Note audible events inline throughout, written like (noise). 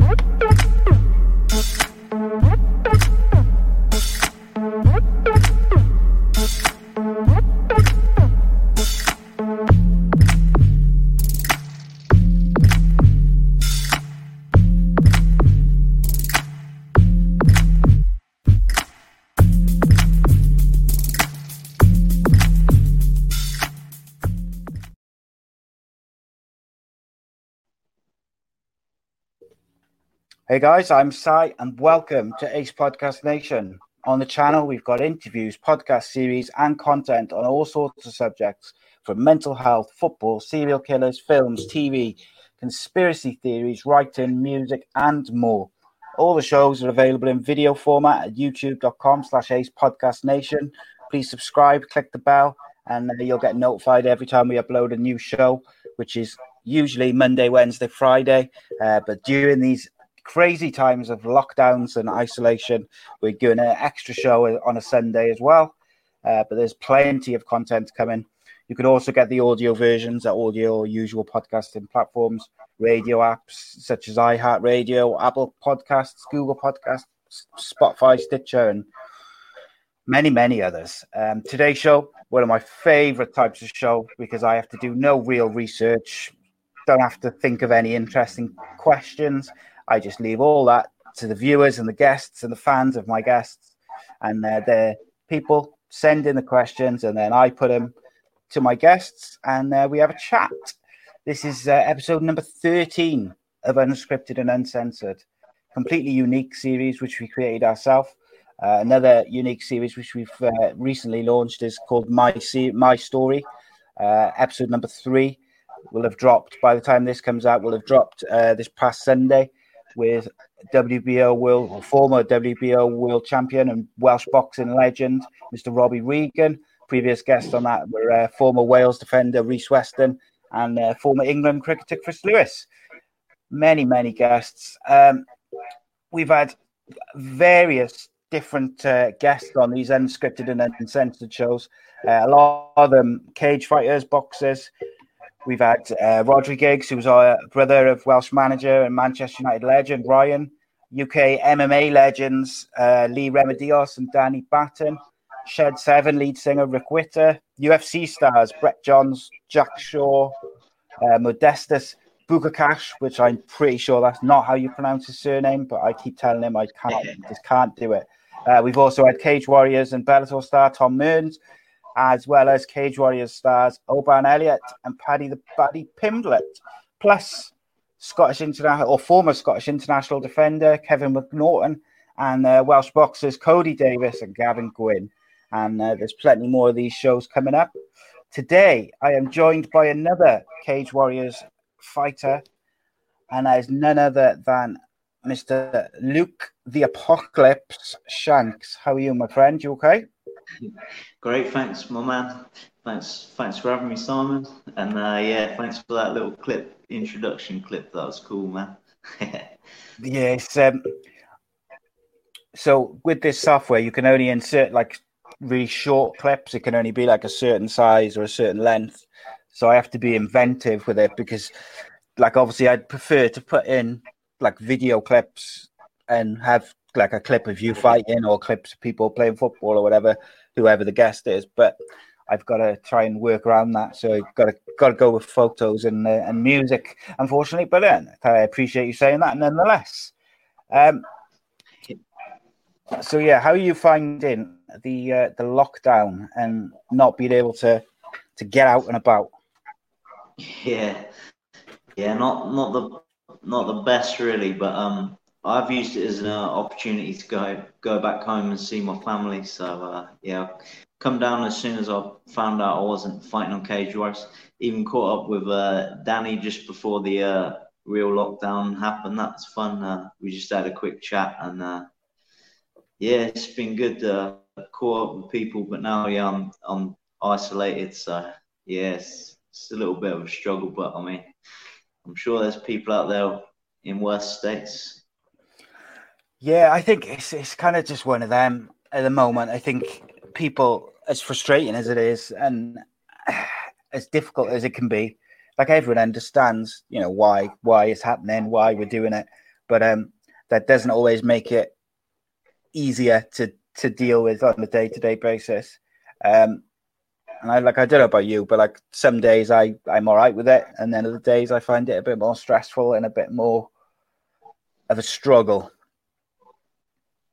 Woo! Hey guys, I'm Si and welcome to Ace Podcast Nation. On the channel, we've got interviews, podcast series, and content on all sorts of subjects from mental health, football, serial killers, films, TV, conspiracy theories, writing, music, and more. All the shows are available in video format at youtube.com slash ace podcast nation. Please subscribe, click the bell, and you'll get notified every time we upload a new show, which is usually Monday, Wednesday, Friday. Uh, but during these crazy times of lockdowns and isolation. We're doing an extra show on a Sunday as well, uh, but there's plenty of content coming. You can also get the audio versions at all your usual podcasting platforms, radio apps such as iHeartRadio, Apple Podcasts, Google Podcasts, Spotify, Stitcher, and many, many others. Um, today's show, one of my favorite types of show because I have to do no real research, don't have to think of any interesting questions. I just leave all that to the viewers and the guests and the fans of my guests, and uh, the people send in the questions, and then I put them to my guests, and uh, we have a chat. This is uh, episode number thirteen of Unscripted and Uncensored, completely unique series which we created ourselves. Uh, another unique series which we've uh, recently launched is called My Se- My Story. Uh, episode number three will have dropped by the time this comes out. Will have dropped uh, this past Sunday, with WBO world or former WBO world champion and Welsh boxing legend, Mr. Robbie Regan. Previous guests on that were uh, former Wales defender Rhys Weston and uh, former England cricketer Chris Lewis. Many, many guests. Um, we've had various different uh, guests on these unscripted and uncensored shows. Uh, a lot of them cage fighters, boxers, We've had uh, Giggs, who's our brother of Welsh manager and Manchester United legend Ryan, UK MMA legends uh, Lee Remedios and Danny Batten, Shed Seven lead singer Rick Witter, UFC stars Brett Johns, Jack Shaw, uh, Modestas Bukakash, which I'm pretty sure that's not how you pronounce his surname, but I keep telling him I can't, (laughs) just can't do it. Uh, we've also had Cage Warriors and Bellator star Tom Mearns, as well as Cage Warriors stars Oban Elliott and Paddy the Paddy Pimblett, plus Scottish international or former Scottish international defender Kevin McNaughton and uh, Welsh boxers Kody Davies and Gavin Gwynn. And uh, there's plenty more of these shows coming up. Today, I am joined by another Cage Warriors fighter, and that is none other than Mr. Luke the Apocalypse Shanks. How are you, my friend? You okay? Great, thanks, my man. Thanks, thanks for having me, Simon. And uh, yeah, thanks for that little clip, introduction clip. That was cool, man. (laughs) yes. Um, so with this software, you can only insert like really short clips. It can only be like a certain size or a certain length. So I have to be inventive with it because, like, obviously, I'd prefer to put in like video clips and have like a clip of you fighting or clips of people playing football or whatever, whoever the guest is. But I've got to try and work around that. So I've got to got to go with photos and uh, and music, unfortunately. But then I appreciate you saying that, nonetheless. Um, so yeah, how are you finding the uh, the lockdown and not being able to to get out and about? Yeah, yeah, not not the not the best really, but um, I've used it as an uh, opportunity to go go back home and see my family. So uh, yeah, come down as soon as I found out I wasn't fighting on Cage Warriors. Even caught up with uh, Danny just before the uh, real lockdown happened. That's fun. Uh, we just had a quick chat, and uh, yeah, it's been good. Uh, caught up with people, but now yeah, I'm I'm isolated. So yes, it's a little bit of a struggle, but I mean, I'm sure there's people out there in worse states. Yeah, I think it's it's kind of just one of them at the moment. I think people, as frustrating as it is, and (sighs) as difficult as it can be, like everyone understands, you know, why why it's happening, why we're doing it, but um, that doesn't always make it easier to to deal with on a day to day basis. Um, and I like I don't know about you, but like some days I I'm all right with it, and then other days I find it a bit more stressful and a bit more of a struggle.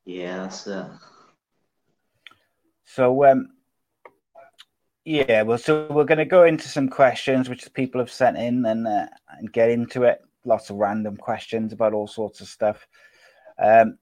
Yeah, that's it. So um, yeah, well, so we're going to go into some questions which people have sent in and uh, and get into it. Lots of random questions about all sorts of stuff. Um,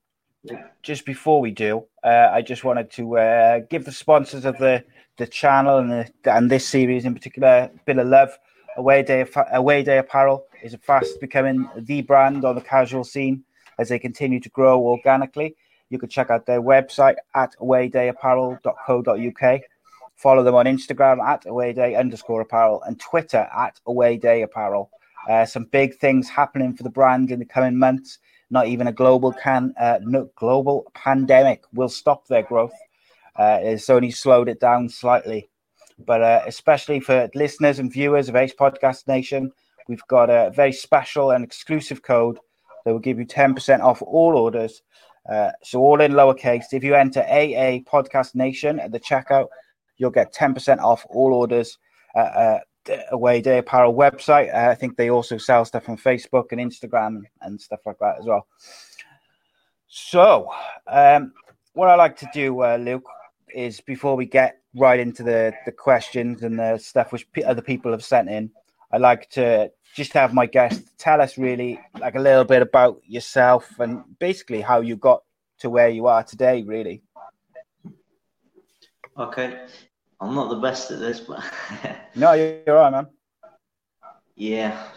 just before we do, uh, I just wanted to uh, give the sponsors of the the channel and the, and this series in particular a bit of love. Away Day Away Day Apparel is fast becoming the brand on the casual scene as they continue to grow organically. You can check out their website at awaydayapparel.co.uk. Follow them on Instagram at awayday underscore apparel and Twitter at awayday apparel. Uh, some big things happening for the brand in the coming months. Not even a global can uh, no, global pandemic will stop their growth. Uh, it's only slowed it down slightly. But uh, especially for listeners and viewers of Ace Podcast Nation, we've got a very special and exclusive code that will give you 10% off all orders. Uh, so all in lowercase. If you enter AA Podcast Nation at the checkout, you'll get 10% off all orders. Uh, Away Day Apparel website. Uh, I think they also sell stuff on Facebook and Instagram and stuff like that as well. So, um, what I like to do, uh, Luke, is before we get right into the, the questions and the stuff which other people have sent in, I like to just have my guest tell us really like a little bit about yourself and basically how you got to where you are today, really. Okay. I'm not the best at this, but (laughs) no, you're right, man. Yeah.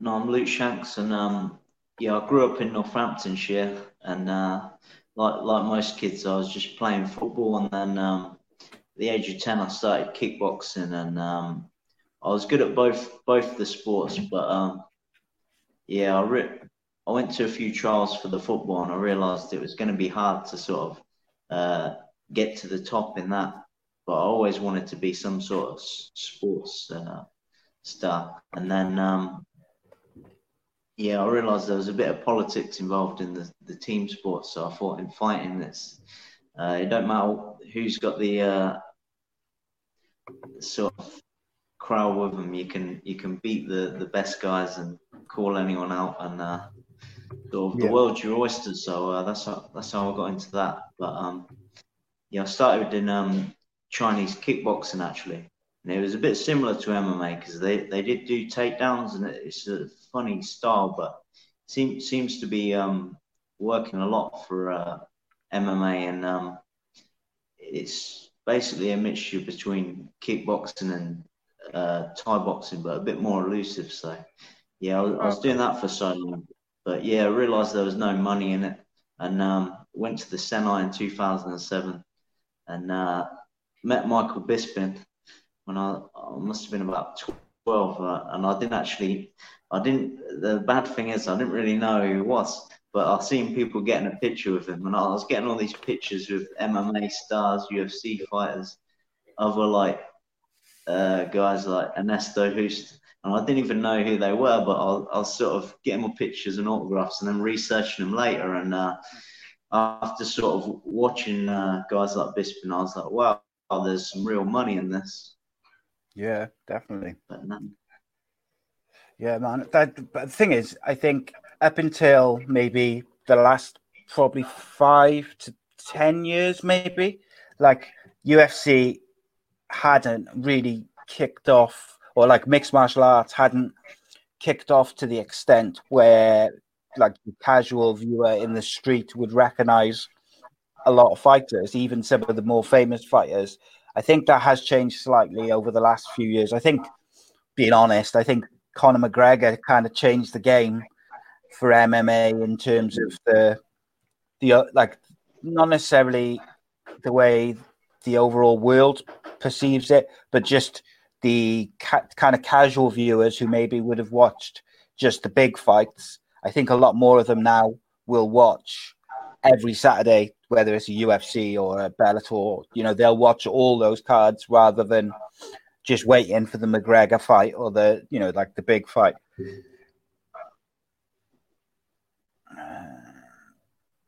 No, I'm Luke Shanks, and um, yeah, I grew up in Northamptonshire, and uh, like like most kids, I was just playing football, and then um, at the age of ten, I started kickboxing, and um, I was good at both both the sports, but um, yeah, I re- I went to a few trials for the football, and I realised it was going to be hard to sort of uh, get to the top in that but I always wanted to be some sort of sports uh, star. And then, um, yeah, I realised there was a bit of politics involved in the, the team sports. So I thought in fighting, this, uh, it don't matter who's got the uh, sort of crowd with them. You can you can beat the, the best guys and call anyone out, and uh, sort of yeah. the world's your oyster. So uh, that's how, that's how I got into that. But um, yeah, I started in um, Chinese kickboxing actually, and it was a bit similar to MMA because they, they did do takedowns, and it's a funny style, but seems seems to be um, working a lot for uh, MMA, and um, it's basically a mixture between kickboxing and uh, Thai boxing, but a bit more elusive. So, yeah, I was, I was doing that for so long, but yeah, I realised there was no money in it, and um, went to the Senai in 2007, and uh, met Michael Bisping when I, I must have been about 12, uh, and I didn't actually, I didn't, the bad thing is, I didn't really know who he was, but I've seen people getting a picture with him, and I was getting all these pictures with MMA stars, UFC fighters, other like uh, guys like Ernesto Hoost, and I didn't even know who they were, but I'll, I was sort of get my pictures and autographs and then researching them later. And uh, after sort of watching uh, guys like Bisping, I was like, wow, oh, there's some real money in this. Yeah, definitely. But no. Yeah, man. That but the thing is, I think up until maybe the last probably five to ten years, maybe like UFC hadn't really kicked off, or like mixed martial arts hadn't kicked off to the extent where like the casual viewer in the street would recognize a lot of fighters, even some of the more famous fighters. I think that has changed slightly over the last few years. I think, being honest, I think Conor McGregor kind of changed the game for MMA in terms of the the like not necessarily the way the overall world perceives it, but just the ca- kind of casual viewers who maybe would have watched just the big fights. I think a lot more of them now will watch every Saturday, whether it's a UFC or a Bellator. You know, they'll watch all those cards rather than just waiting for the McGregor fight or the you know like the big fight.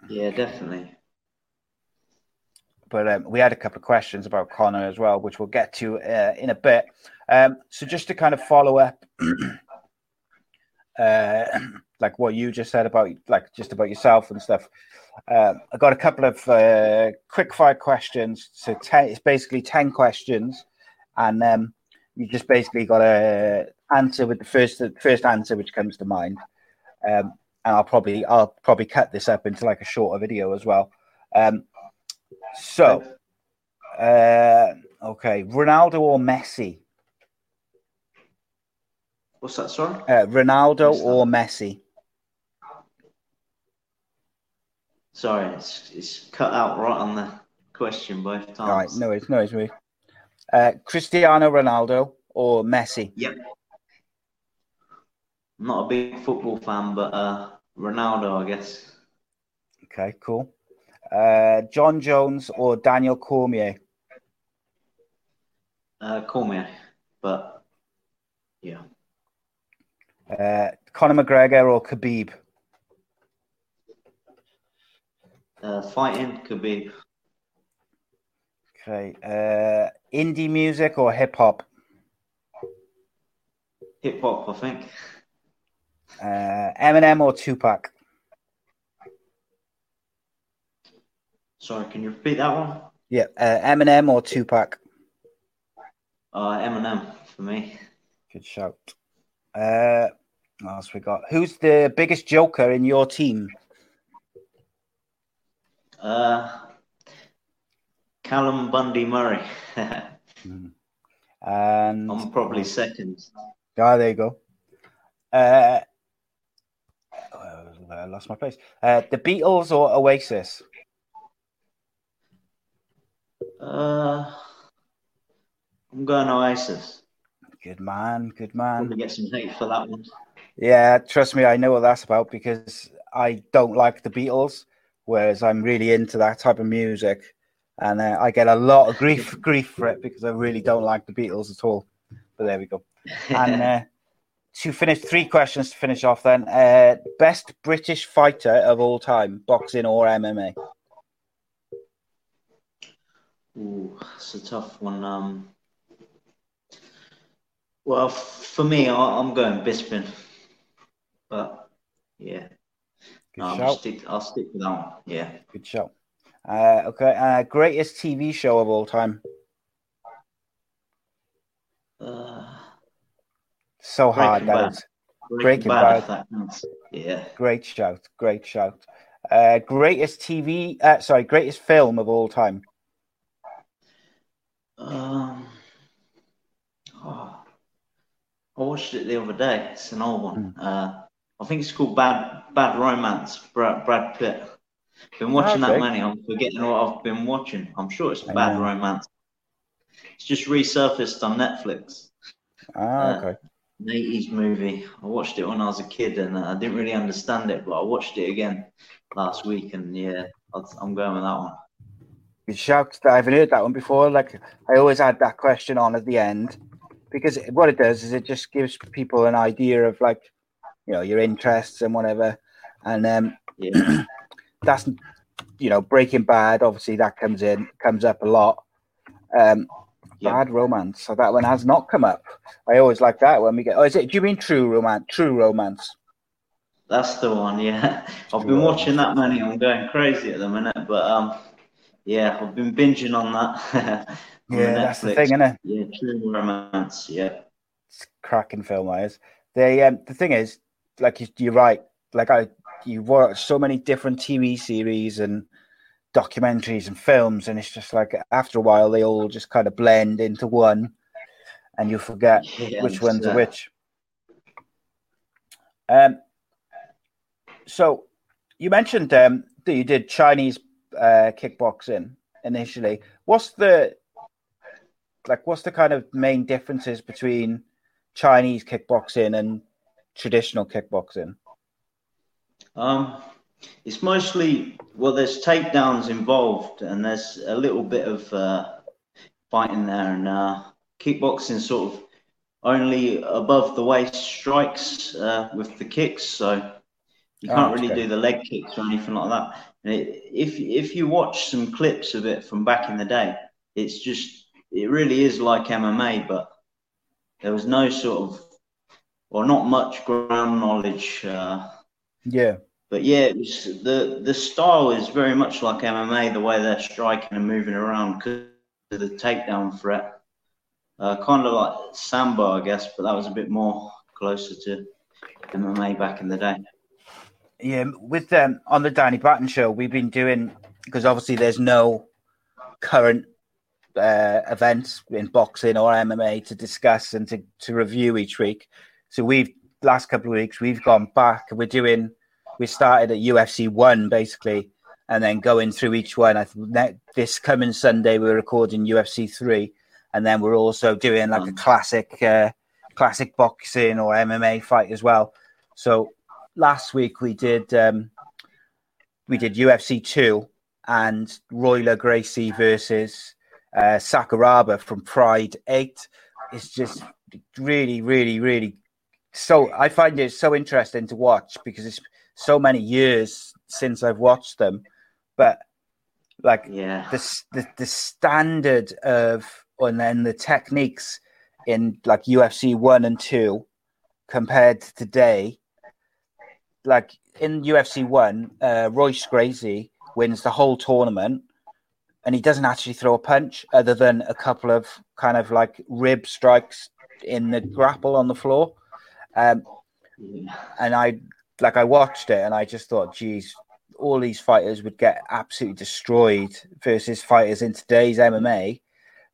Yeah, definitely. But um, we had a couple of questions about Conor as well, which we'll get to uh, in a bit. Um, so just to kind of follow up, (clears throat) uh, (clears throat) like what you just said about like just about yourself and stuff. Uh, I got a couple of uh, quick fire questions. So ten, it's basically ten questions, and um, you just basically got to answer with the first the first answer which comes to mind. Um, and I'll probably I'll probably cut this up into like a shorter video as well. Um, so, uh, okay, Ronaldo or Messi? What's that, sorry? Uh, Ronaldo or Messi? Sorry, it's, it's cut out right on the question both times. All right, no worries, no worries. Uh, Cristiano Ronaldo or Messi? Yep. I'm not a big football fan, but uh, Ronaldo, I guess. Okay, cool. Uh, Jon Jones or Daniel Cormier? Uh, Cormier, but yeah. Uh, Conor McGregor or Khabib? Uh, fighting Khabib. Okay. Uh, indie music or hip hop? Hip hop, I think. Uh, Eminem or Tupac? Sorry, can you repeat that one? Yeah, uh, Eminem or Tupac? Uh, Eminem for me. Good shout. Uh, what else we got? Who's the biggest joker in your team? Uh, Callum Bundy Murray. (laughs) mm. And I'm probably second. Ah, there you go. Uh, I lost my place. Uh, the Beatles or Oasis? Uh, I'm going Oasis. Good man, good man. Probably get some hate for that one. Yeah, trust me, I know what that's about because I don't like the Beatles, whereas I'm really into that type of music, and uh, I get a lot of grief (laughs) grief for it because I really don't like the Beatles at all. But there we go. (laughs) And uh, to finish, three questions to finish off. Then, uh, best British fighter of all time, boxing or MMA? Ooh, it's a tough one. Um, well, for me, I, am going Bisping, but yeah, no, I'll stick. I'll stick with that one. Yeah, good show. Uh, okay, uh, greatest TV show of all time. Uh, so hard that is. Breaking, Breaking Bad. Bad. Yeah. Great shout. Great shout. Uh, greatest TV. Uh, sorry, greatest film of all time. Um. Oh, I watched it the other day. It's an old one. Mm. Uh, I think it's called Bad Bad Romance. Brad, Brad Pitt. Been watching okay. that many. I'm forgetting what I've been watching. I'm sure it's Bad Romance. It's just resurfaced on Netflix. Ah, okay. Uh, an 80s movie. I watched it when I was a kid and I didn't really understand it, but I watched it again last week and yeah, I'm going with that one. Good shout. I haven't heard that one before. Like I always add that question on at the end because what it does is it just gives people an idea of like you know your interests and whatever, and um, yeah. (clears throat) that's you know Breaking Bad. Obviously, that comes in comes up a lot. Um, Bad romance. So that one has not come up. I always like that when we get. Oh, is it? Do you mean true romance? True romance. That's the one. Yeah, (laughs) I've been watching that many. I'm going crazy at the minute, but um, yeah, I've been binging on that. (laughs) on yeah, that's the thing, isn't it? Yeah, true romance. Yeah, it's cracking film, is. The um, the thing is, like you, are right. Like I, you watch so many different TV series and documentaries and films, and it's just like after a while they all just kind of blend into one, and you forget (laughs) yeah, which one's uh, which. Um, so you mentioned um, that you did Chinese uh, kickboxing initially. What's the like? What's the kind of main differences between Chinese kickboxing and traditional kickboxing? Um, it's mostly well, there's takedowns involved, and there's a little bit of uh, fighting there, and uh, kickboxing sort of only above the waist strikes uh, with the kicks, so you can't oh, really okay. do the leg kicks or anything like that. If if you watch some clips of it from back in the day, it's just it really is like MMA, but there was no sort of or not much ground knowledge. Uh, yeah. But yeah, was, the the style is very much like MMA, the way they're striking and moving around because of the takedown threat. Uh, kind of like Sambo, I guess, but that was a bit more closer to MMA back in the day. Yeah, with um, on the Danny Batten show, we've been doing because obviously there's no current uh, events in boxing or MMA to discuss and to, to review each week. So we've last couple of weeks we've gone back. We're doing we started at UFC one basically, and then going through each one. I think this coming Sunday we're recording UFC three, and then we're also doing like a mm. classic uh, classic boxing or MMA fight as well. So last week we did um, we did UFC two and Royler Gracie versus uh, Sakuraba from Pride Eight. It's just really, really, really so. I find it so interesting to watch because it's so many years since I've watched them, but like yeah, the the, the standard of and then the techniques in like UFC one and two compared to today like in UFC one, uh, Royce Gracie wins the whole tournament, and he doesn't actually throw a punch other than a couple of kind of like rib strikes in the grapple on the floor. Um, and I like I watched it and I just thought, geez, all these fighters would get absolutely destroyed versus fighters in today's MMA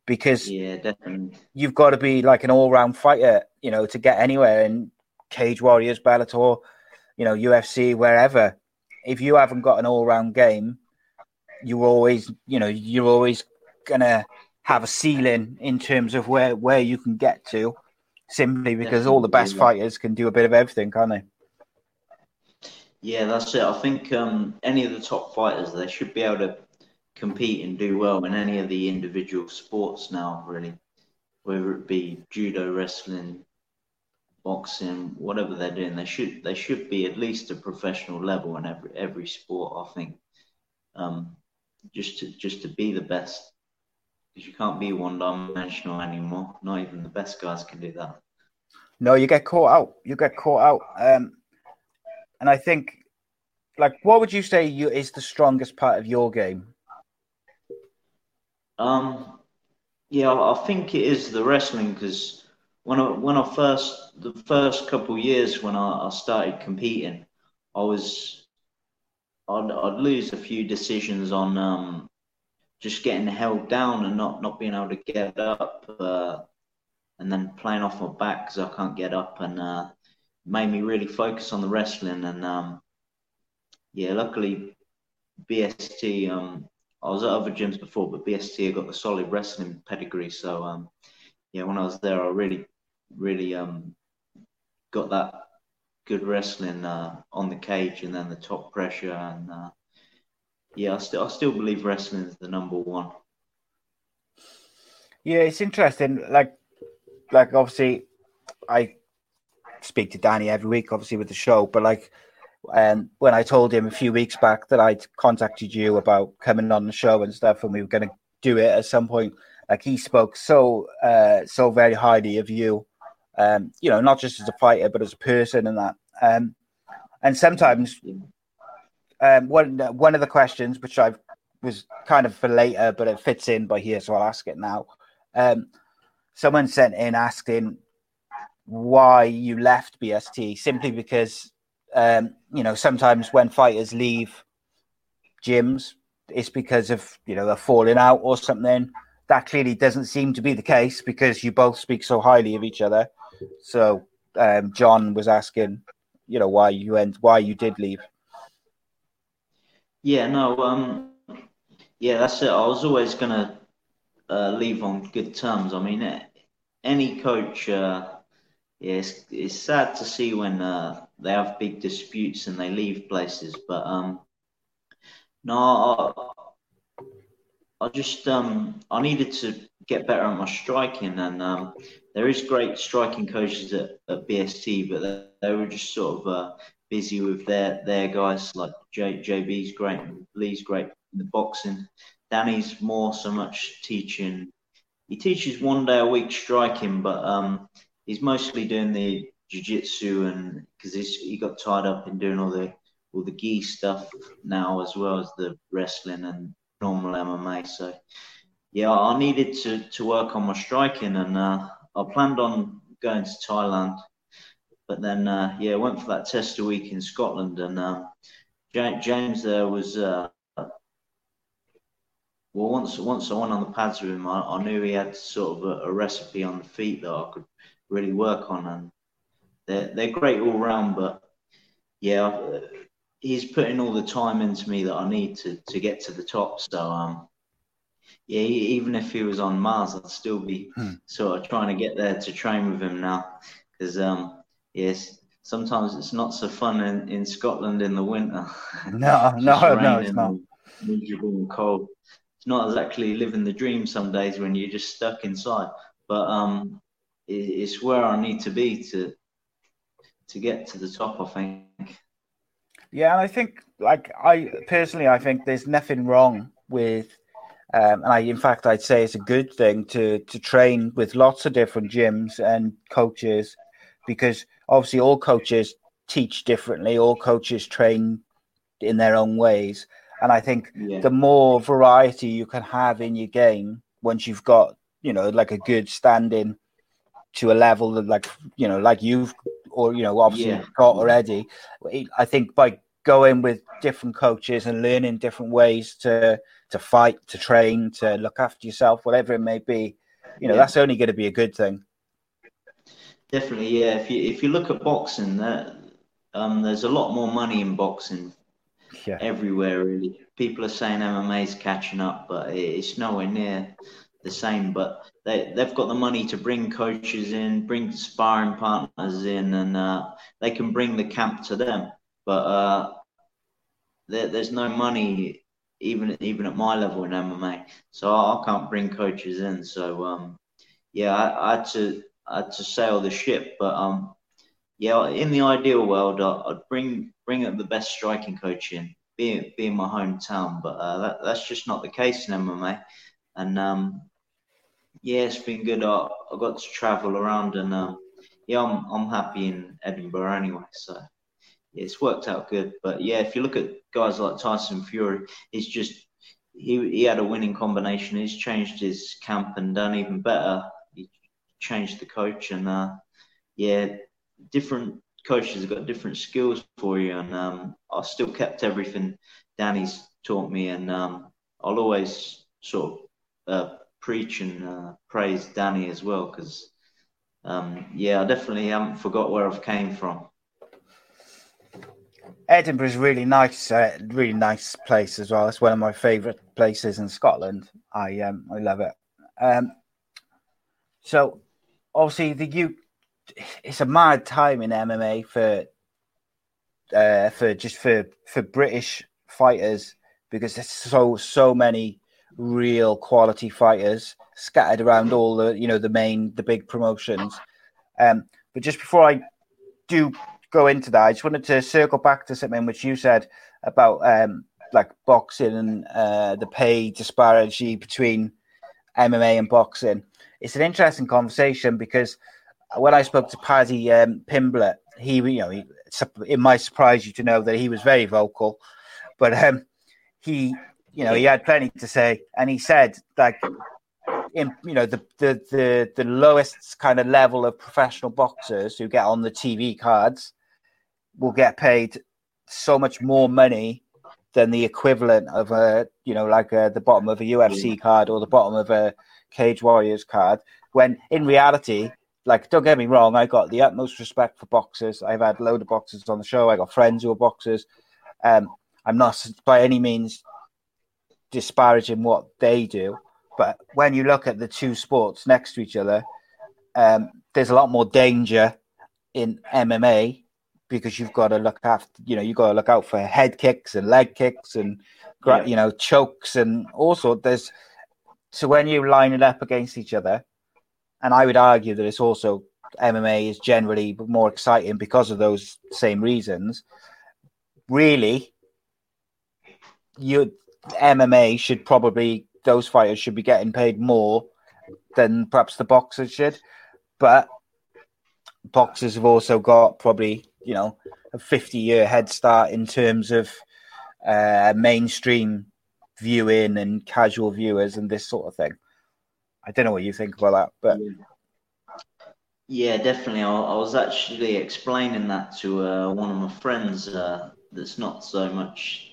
because yeah, definitely. you've got to be like an all round fighter, you know, to get anywhere in Cage Warriors, Bellator, you know, UFC, wherever, if you haven't got an all round game, you're always, you know, you're always gonna have a ceiling in terms of where where you can get to, simply because all the best fighters can do a bit of everything, can't they? Yeah, that's it. I think um, any of the top fighters they should be able to compete and do well in any of the individual sports now, really, whether it be judo, wrestling, boxing, whatever they're doing, they should they should be at least a professional level in every every sport. I think, um, just to just to be the best, because you can't be one dimensional anymore. Not even the best guys can do that. No, you get caught out. You get caught out. Um, and I think, like, what would you say you is the strongest part of your game? Um, yeah, I think it is the wrestling because when I when I first the first couple years when I, I started competing, I was I'd, I'd lose a few decisions on um, just getting held down and not not being able to get up, uh, and then playing off my back because I can't get up, and uh, made me really focus on the wrestling. And um, yeah, luckily BST. Um, I was at other gyms before, but BST I got the solid wrestling pedigree, so um, yeah, when I was there, I really, really um, got that good wrestling uh, on the cage and then the top pressure and uh, yeah, I still I still believe wrestling is the number one. Yeah, it's interesting. Like, like obviously, I speak to Danny every week, obviously with the show, but like. Um, when I told him a few weeks back that I'd contacted you about coming on the show and stuff, and we were going to do it at some point, like he spoke so uh, so very highly of you, um, you know, not just as a fighter but as a person and that. Um, and sometimes, um, one one of the questions which I was kind of for later, but it fits in by here, so I'll ask it now. Um, someone sent in asking why you left BST, simply because um, you know sometimes when fighters leave gyms, it's because of you know they're falling out or something that clearly doesn't seem to be the case because you both speak so highly of each other. So um, John was asking, you know why you went, why you did leave. Yeah, no, um, yeah, that's it. I was always gonna uh, leave on good terms. I mean, any coach, uh, yeah, it's, it's sad to see when uh, they have big disputes and they leave places. But um, no, I just um, I needed to get better at my striking, and um, there is great striking coaches at, at BST, but they, they were just sort of uh, busy with their their guys. Like J, JB's great, Lee's great in the boxing. Danny's more so much teaching. He teaches one day a week striking, but um, he's mostly doing the jiu-jitsu and because he got tied up in doing all the all the gi stuff now as well as the wrestling and normal MMA. So yeah, I needed to to work on my striking, and uh, I planned on going to Thailand, but then uh, yeah, went for that test a week in Scotland, and um, James there was. Uh, well, once once I went on the pads with him, I, I knew he had sort of a, a, recipe on the feet that I could really work on, and they're they're great all round. But yeah, he's putting all the time into me that I need to to get to the top. So um, yeah, even if he was on Mars, I'd still be hmm. sort of trying to get there to train with him now, because um, yes, sometimes it's not so fun in, in Scotland in the winter. No, (laughs) no, no, it's not. Miserable and cold it's not exactly living the dream some days when you're just stuck inside. But um, it, it's where I need to be to to get to the top. I think. Yeah, and I think, like I personally, I think there's nothing wrong with, um, and I, in fact, I'd say it's a good thing to to train with lots of different gyms and coaches, because obviously all coaches teach differently, all coaches train in their own ways, and I think yeah. the more variety you can have in your game once you've got, you know, like a good standing to a level that like, you know, like you've or you know, obviously yeah. got already. I think by going with different coaches and learning different ways to to fight, to train, to look after yourself, whatever it may be, you know, yeah. that's only going to be a good thing. Definitely, yeah. If you if you look at boxing, that um, there's a lot more money in boxing yeah. everywhere really. People are saying MMA is catching up, but it's nowhere near the same. But they they've got the money to bring coaches in, bring sparring partners in, and uh, they can bring the camp to them. But uh, there, there's no money even even at my level in MMA, so I, can't bring coaches in. So um, yeah, I, I, had to I had to sail the ship, but um, yeah, in the ideal world, I'd bring bring up the best striking coach in, be be in my hometown, but uh, that, that's just not the case in MMA. And um, yeah, it's been good. I, I got to travel around, and um, yeah, I'm I'm happy in Edinburgh anyway. So yeah, it's worked out good. But yeah, if you look at guys like Tyson Fury, he's just he he had a winning combination. He's changed his camp and done even better. He changed the coach, and uh, yeah, different coaches have got different skills for you, and um, I still kept everything Danny's taught me, and um, I'll always sort of uh, preach and uh, praise Danny as well, because um, yeah, I definitely haven't forgot where I've came from. Edinburgh is really nice, uh, really nice place as well. It's one of my favourite places in Scotland. I um, I love it. Um, so obviously the U it's a mad time in MMA for uh, for just for for British fighters because there's so so many real quality fighters scattered around all the you know the main the big promotions. Um, but just before I do go into that, I just wanted to circle back to something which you said about um, like boxing and uh, the pay disparity between MMA and boxing. It's an interesting conversation because when I spoke to Paddy um, Pimblett, he, you know, he, it might surprise you to know that he was very vocal, but um, he, you know, he had plenty to say, and he said like, in you know, the the the, the lowest kind of level of professional boxers who get on the TV cards will get paid so much more money than the equivalent of a, you know, like a, the bottom of a UFC card or the bottom of a Cage Warriors card. When in reality, like, don't get me wrong, I got the utmost respect for boxers. I've had a load of boxers on the show. I got friends who are boxers. Um, I'm not by any means disparaging what they do, but when you look at the two sports next to each other, um, there's a lot more danger in MMA because you've got to look after, you know, you've got to look out for head kicks and leg kicks and, yeah. you know, chokes and also there's, so when you line it up against each other, and I would argue that it's also MMA is generally more exciting because of those same reasons. Really, you MMA should probably those fighters should be getting paid more than perhaps the boxers should, but boxers have also got probably you know a 50 year head start in terms of uh, mainstream viewing and casual viewers and this sort of thing. I don't know what you think about that, but yeah, definitely. I, I was actually explaining that to uh, one of my friends uh, that's not so much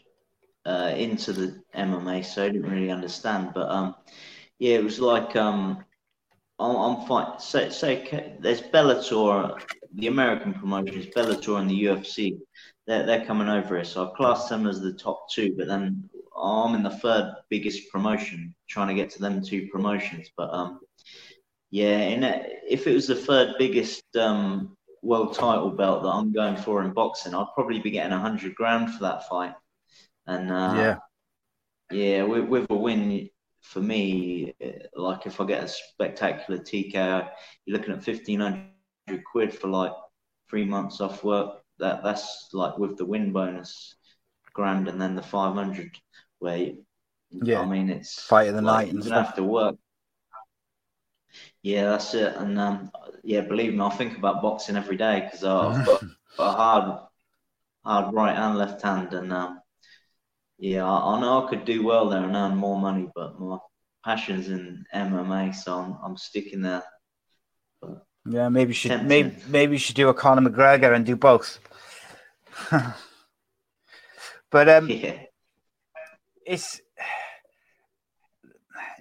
uh, into the MMA, so I didn't really understand. But um, yeah, it was like um, I'm, I'm fine. Say, say there's Bellator, the American promotions, Bellator and the UFC. They're, they're coming over here, so I class them as the top two. But then I'm in the third biggest promotion, trying to get to them two promotions. But um, yeah, and if it was the third biggest um, world title belt that I'm going for in boxing, I'd probably be getting a hundred grand for that fight. And uh, yeah, yeah, with, with, a win for me, like if I get a spectacular TKO, you're looking at fifteen hundred quid for like three months off work. That that's like with the win bonus, grand, and then the five hundred. Where yeah, I mean it's fight of the like, night. You have to work yeah, that's it. And um, yeah, believe me, I think about boxing every day because I've got, (laughs) a hard, hard right and left hand, and um, yeah, I, I, know I could do well there and earn more money, but my passion's in MMA, so I'm, I'm sticking there. But yeah, maybe you should tempting. maybe maybe you should do a Conor McGregor and do both. (laughs) but um, yeah. it's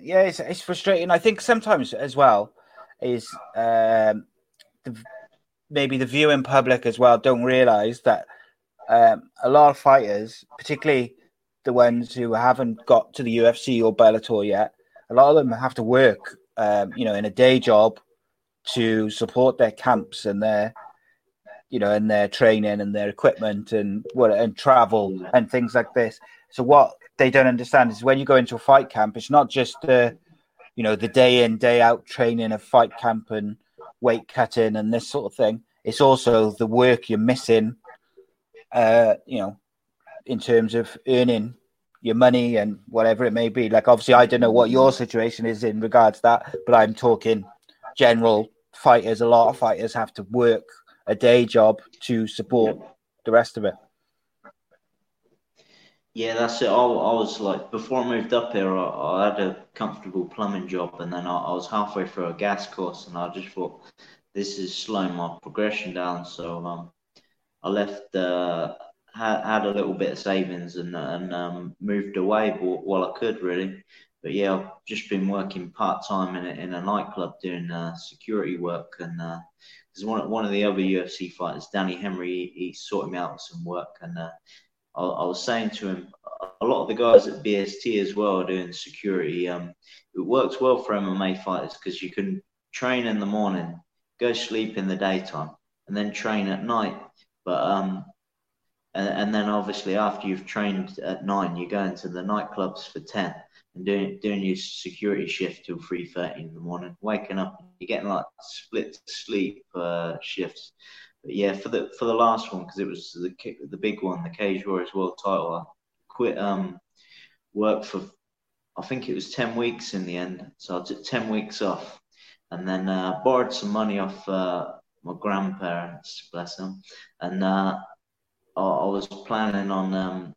yeah, it's, it's frustrating. I think sometimes as well is um, the, maybe the viewing public as well don't realize that um, a lot of fighters, particularly the ones who haven't got to the UFC or Bellator yet, a lot of them have to work, um, you know, in a day job to support their camps and their, you know, and their training and their equipment and what and travel and things like this. So what they don't understand is when you go into a fight camp, it's not just the, you know, the day in day out training of fight camp and weight cutting and this sort of thing. It's also the work you're missing, uh, you know, in terms of earning your money and whatever it may be. Like obviously, I don't know what your situation is in regards to that, but I'm talking general fighters. A lot of fighters have to work a day job to support the rest of it. Yeah, that's it. I, I was like, before I moved up here, I, I had a comfortable plumbing job, and then I, I, was halfway through a gas course, and I just thought this is slowing my progression down. So um, I left, uh, had, had a little bit of savings, and and um, moved away while I could really. But yeah, I've just been working part time in a, in a nightclub doing uh, security work, and because uh, one one of the other UFC fighters, Danny Henry, he, he sorted me out with some work, and uh, I, I, was saying to him, a lot of the guys at BST as well are doing security. Um, it works well for MMA fighters because you can train in the morning, go sleep in the daytime, and then train at night. But um, and, then obviously after you've trained at nine, you go into the nightclubs for ten and doing doing your security shift till three thirty in the morning. Waking up, you're getting like split sleep uh, shifts. But yeah, for the for the last one because it was the the big one, the Cage Warriors World Title. I quit um work for I think it was ten weeks in the end. So I took ten weeks off, and then uh, borrowed some money off uh, my grandparents, bless them, and uh, I, was planning on um,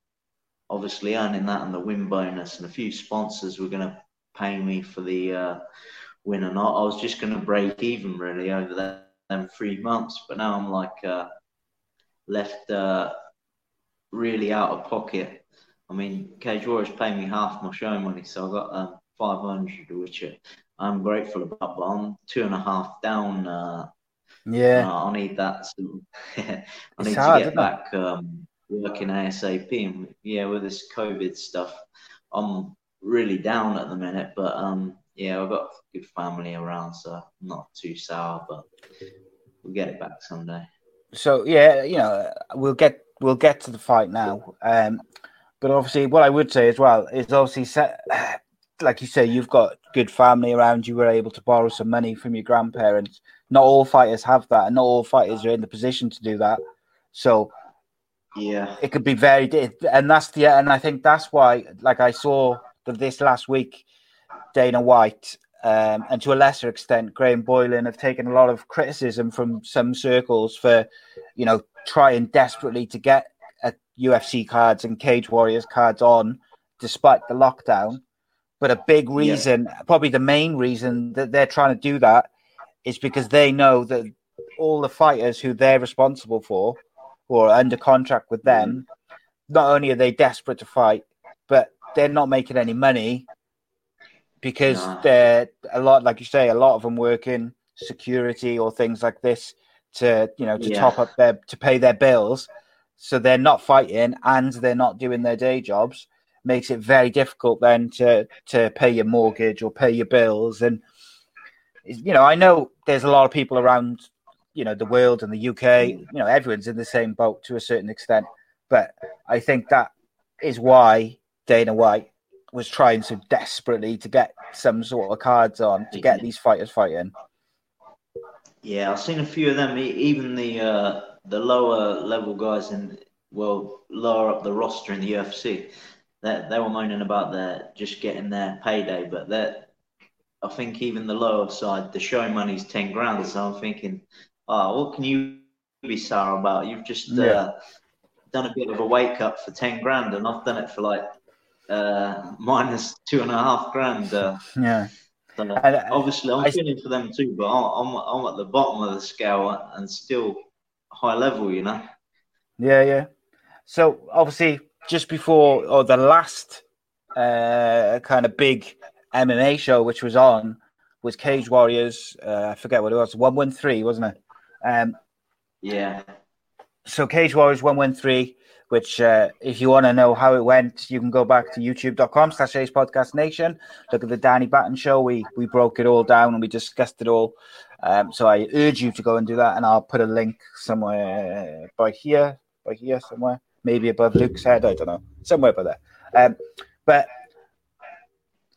obviously earning that and the win bonus, and a few sponsors were going to pay me for the uh, win, or not. I was just going to break even really over there them three months. But now I'm like uh, left uh, really out of pocket. I mean, Cage Warriors pay me half my show money, so I got um, 500, which I'm grateful about. But I'm two and a half down. Yeah, uh, I need that. (laughs) I need hard, to get back um, working ASAP. And yeah, with this COVID stuff, I'm really down at the minute. But um, yeah, I've got good family around, so I'm not too sour. But we'll get it back someday. so yeah, you know, we'll get we'll get to the fight now. Um, but obviously, what I would say as well is obviously, set, (sighs) like you say, you've got good family around. You were able to borrow some money from your grandparents. Not all fighters have that, and not all fighters are in the position to do that. So Yeah, it could be very, and that's the, and I think that's why, like I saw that this last week, Dana White, um, and to a lesser extent, Graham Boylan have taken a lot of criticism from some circles for, you know, trying desperately to get a UFC cards and Cage Warriors cards on, despite the lockdown. But a big reason, probably the main reason that they're trying to do that, is because they know that all the fighters who they're responsible for, who are under contract with them, not only are they desperate to fight, but they're not making any money because No. they're a lot, like you say, a lot of them work in security or things like this to, you know, to Yeah. top up their to pay their bills. So they're not fighting and they're not doing their day jobs. Makes it very difficult then to to pay your mortgage or pay your bills. And you know, I know there's a lot of people around, you know, the world and the UK. You know, everyone's in the same boat to a certain extent. But I think that is why Dana White was trying so desperately to get some sort of cards on to get these fighters fighting. Yeah, I've seen a few of them. Even the uh, the lower level guys in well, lower up the roster in the UFC, that they, were moaning about their just getting their payday, but that I think even the lower side, the show money's ten grand. So I'm thinking, oh, what can you be sour about? You've just Yeah. uh, done a bit of a wake up for ten grand, and I've done it for like uh, minus two and a half grand. Uh, Yeah. so uh, obviously, I'm I- feeling for them too, but I'm, I'm I'm at the bottom of the scale and still high level, you know. Yeah, yeah. So obviously, just before or the last uh, kind of big MMA show which was on was Cage Warriors. Uh, I forget what it was. One one three, wasn't it? Um, Yeah, so Cage Warriors 113, which uh, if you want to know how it went, you can go back to youtube.com slash Ace Podcast Nation. Look at the Danny Batten show. We we broke it all down and we discussed it all. Um, so I urge you to go and do that, and I'll put a link somewhere by here, by here somewhere, maybe above Luke's head. I don't know, somewhere by there. Um, but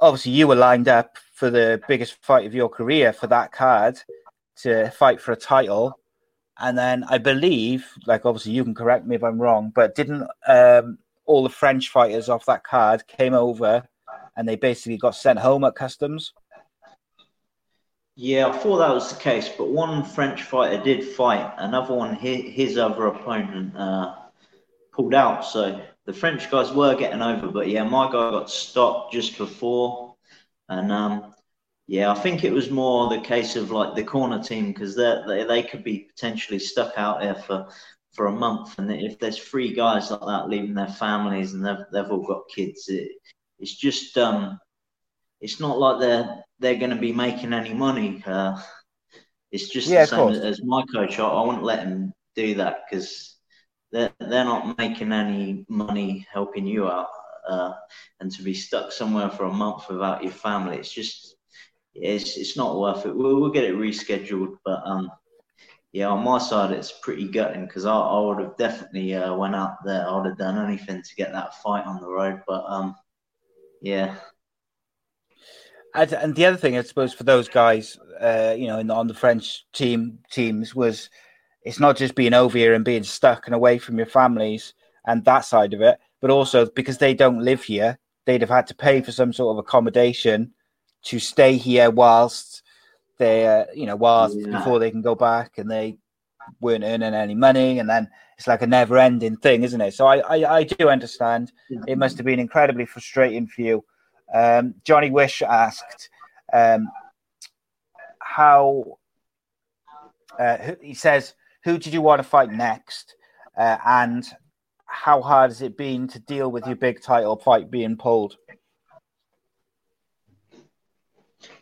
obviously, you were lined up for the biggest fight of your career for that card to fight for a title and then I believe, like obviously you can correct me if I'm wrong, but didn't um, all the French fighters off that card came over and they basically got sent home at customs? yeah. I thought that was the case, but one French fighter did fight. Another one, his, his other opponent, uh, pulled out. So the French guys were getting over, but yeah, my guy got stopped just before, and um, yeah, I think it was more the case of like the corner team because they they they could be potentially stuck out there for for a month, and if there's three guys like that leaving their families and they've they've all got kids, it, it's just um, it's not like they're they're going to be making any money. Uh, it's just Yeah, the same as my coach. I, I wouldn't let him do that because they're they're not making any money helping you out. Uh, and to be stuck somewhere for a month without your family, it's just it's it's not worth it. We'll, we'll get it rescheduled, but um, yeah, on my side, it's pretty gutting because I, I would have definitely uh, went out there. I would have done anything to get that fight on the road, but um, yeah, And, the other thing, I suppose, for those guys, uh, you know, in, on the French team teams was it's not just being over here and being stuck and away from your families and that side of it, but also because they don't live here, they'd have had to pay for some sort of accommodation to stay here whilst they, uh, you know, whilst Yeah. before they can go back and they weren't earning any money, and then it's like a never-ending thing, isn't it? So I, I, I do understand. It must have been incredibly frustrating for you. Um, Johnny Wish asked um, how uh, he says, "Who did you want to fight next?" Uh, and how hard has it been to deal with your big title fight being pulled?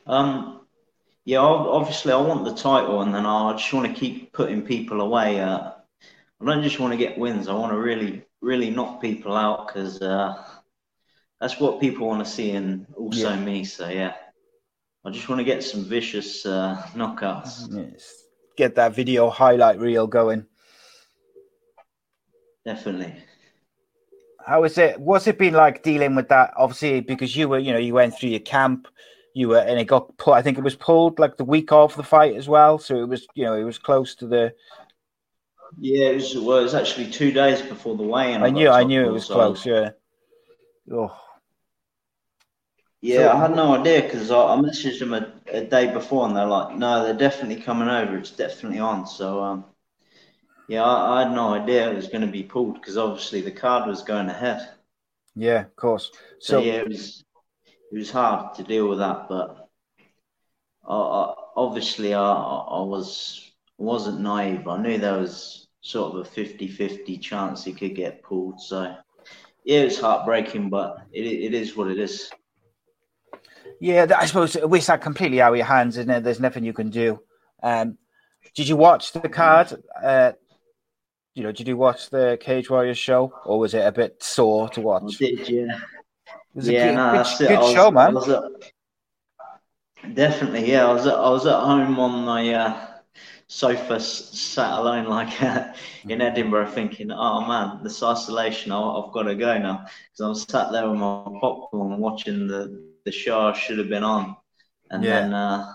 Um, yeah, obviously I want the title, and then I just want to keep putting people away. Uh, I don't just want to get wins. I want to really, really knock people out because uh, that's what people want to see, and also yeah. me. So yeah, I just want to get some vicious uh, knockouts. Yes. Get that video highlight reel going. Definitely. How is it? What's it been like dealing with that? Obviously, because you were, you know, you went through your camp, you were, and it got put. I think it was pulled like the week of the fight as well. So it was, you know, it was close to the. Yeah, it was. Well, it was actually two days before the weigh-in. I knew, I knew it was so. close. Yeah. Oh. Yeah, so, I had no idea because I, I, messaged them a, a, day before, and they're like, "No, they're definitely coming over. It's definitely on." So, um, yeah, I, I, had no idea it was going to be pulled because obviously the card was going ahead. Yeah, of course. So, so yeah, it was it was hard to deal with that, but I, obviously I, I was wasn't naive. I knew there was sort of a 50-50 chance he could get pulled. So yeah, it was heartbreaking, but it, it is what it is. Yeah, I suppose it's that completely out of your hands, isn't it? There's nothing you can do. Um, did you watch the card? Uh, you know, did you watch the Cage Warriors show, or was it a bit sore to watch? I did, yeah. It yeah, a good, no, good, good was, show, man. At, definitely, yeah. I was at, I was at home on my uh, sofa, sat alone like uh, (laughs) in Edinburgh, thinking, "Oh man, this isolation, I, have got to go now." Because I'm sat there with my popcorn, watching the the show should have been on, and yeah. then. Uh,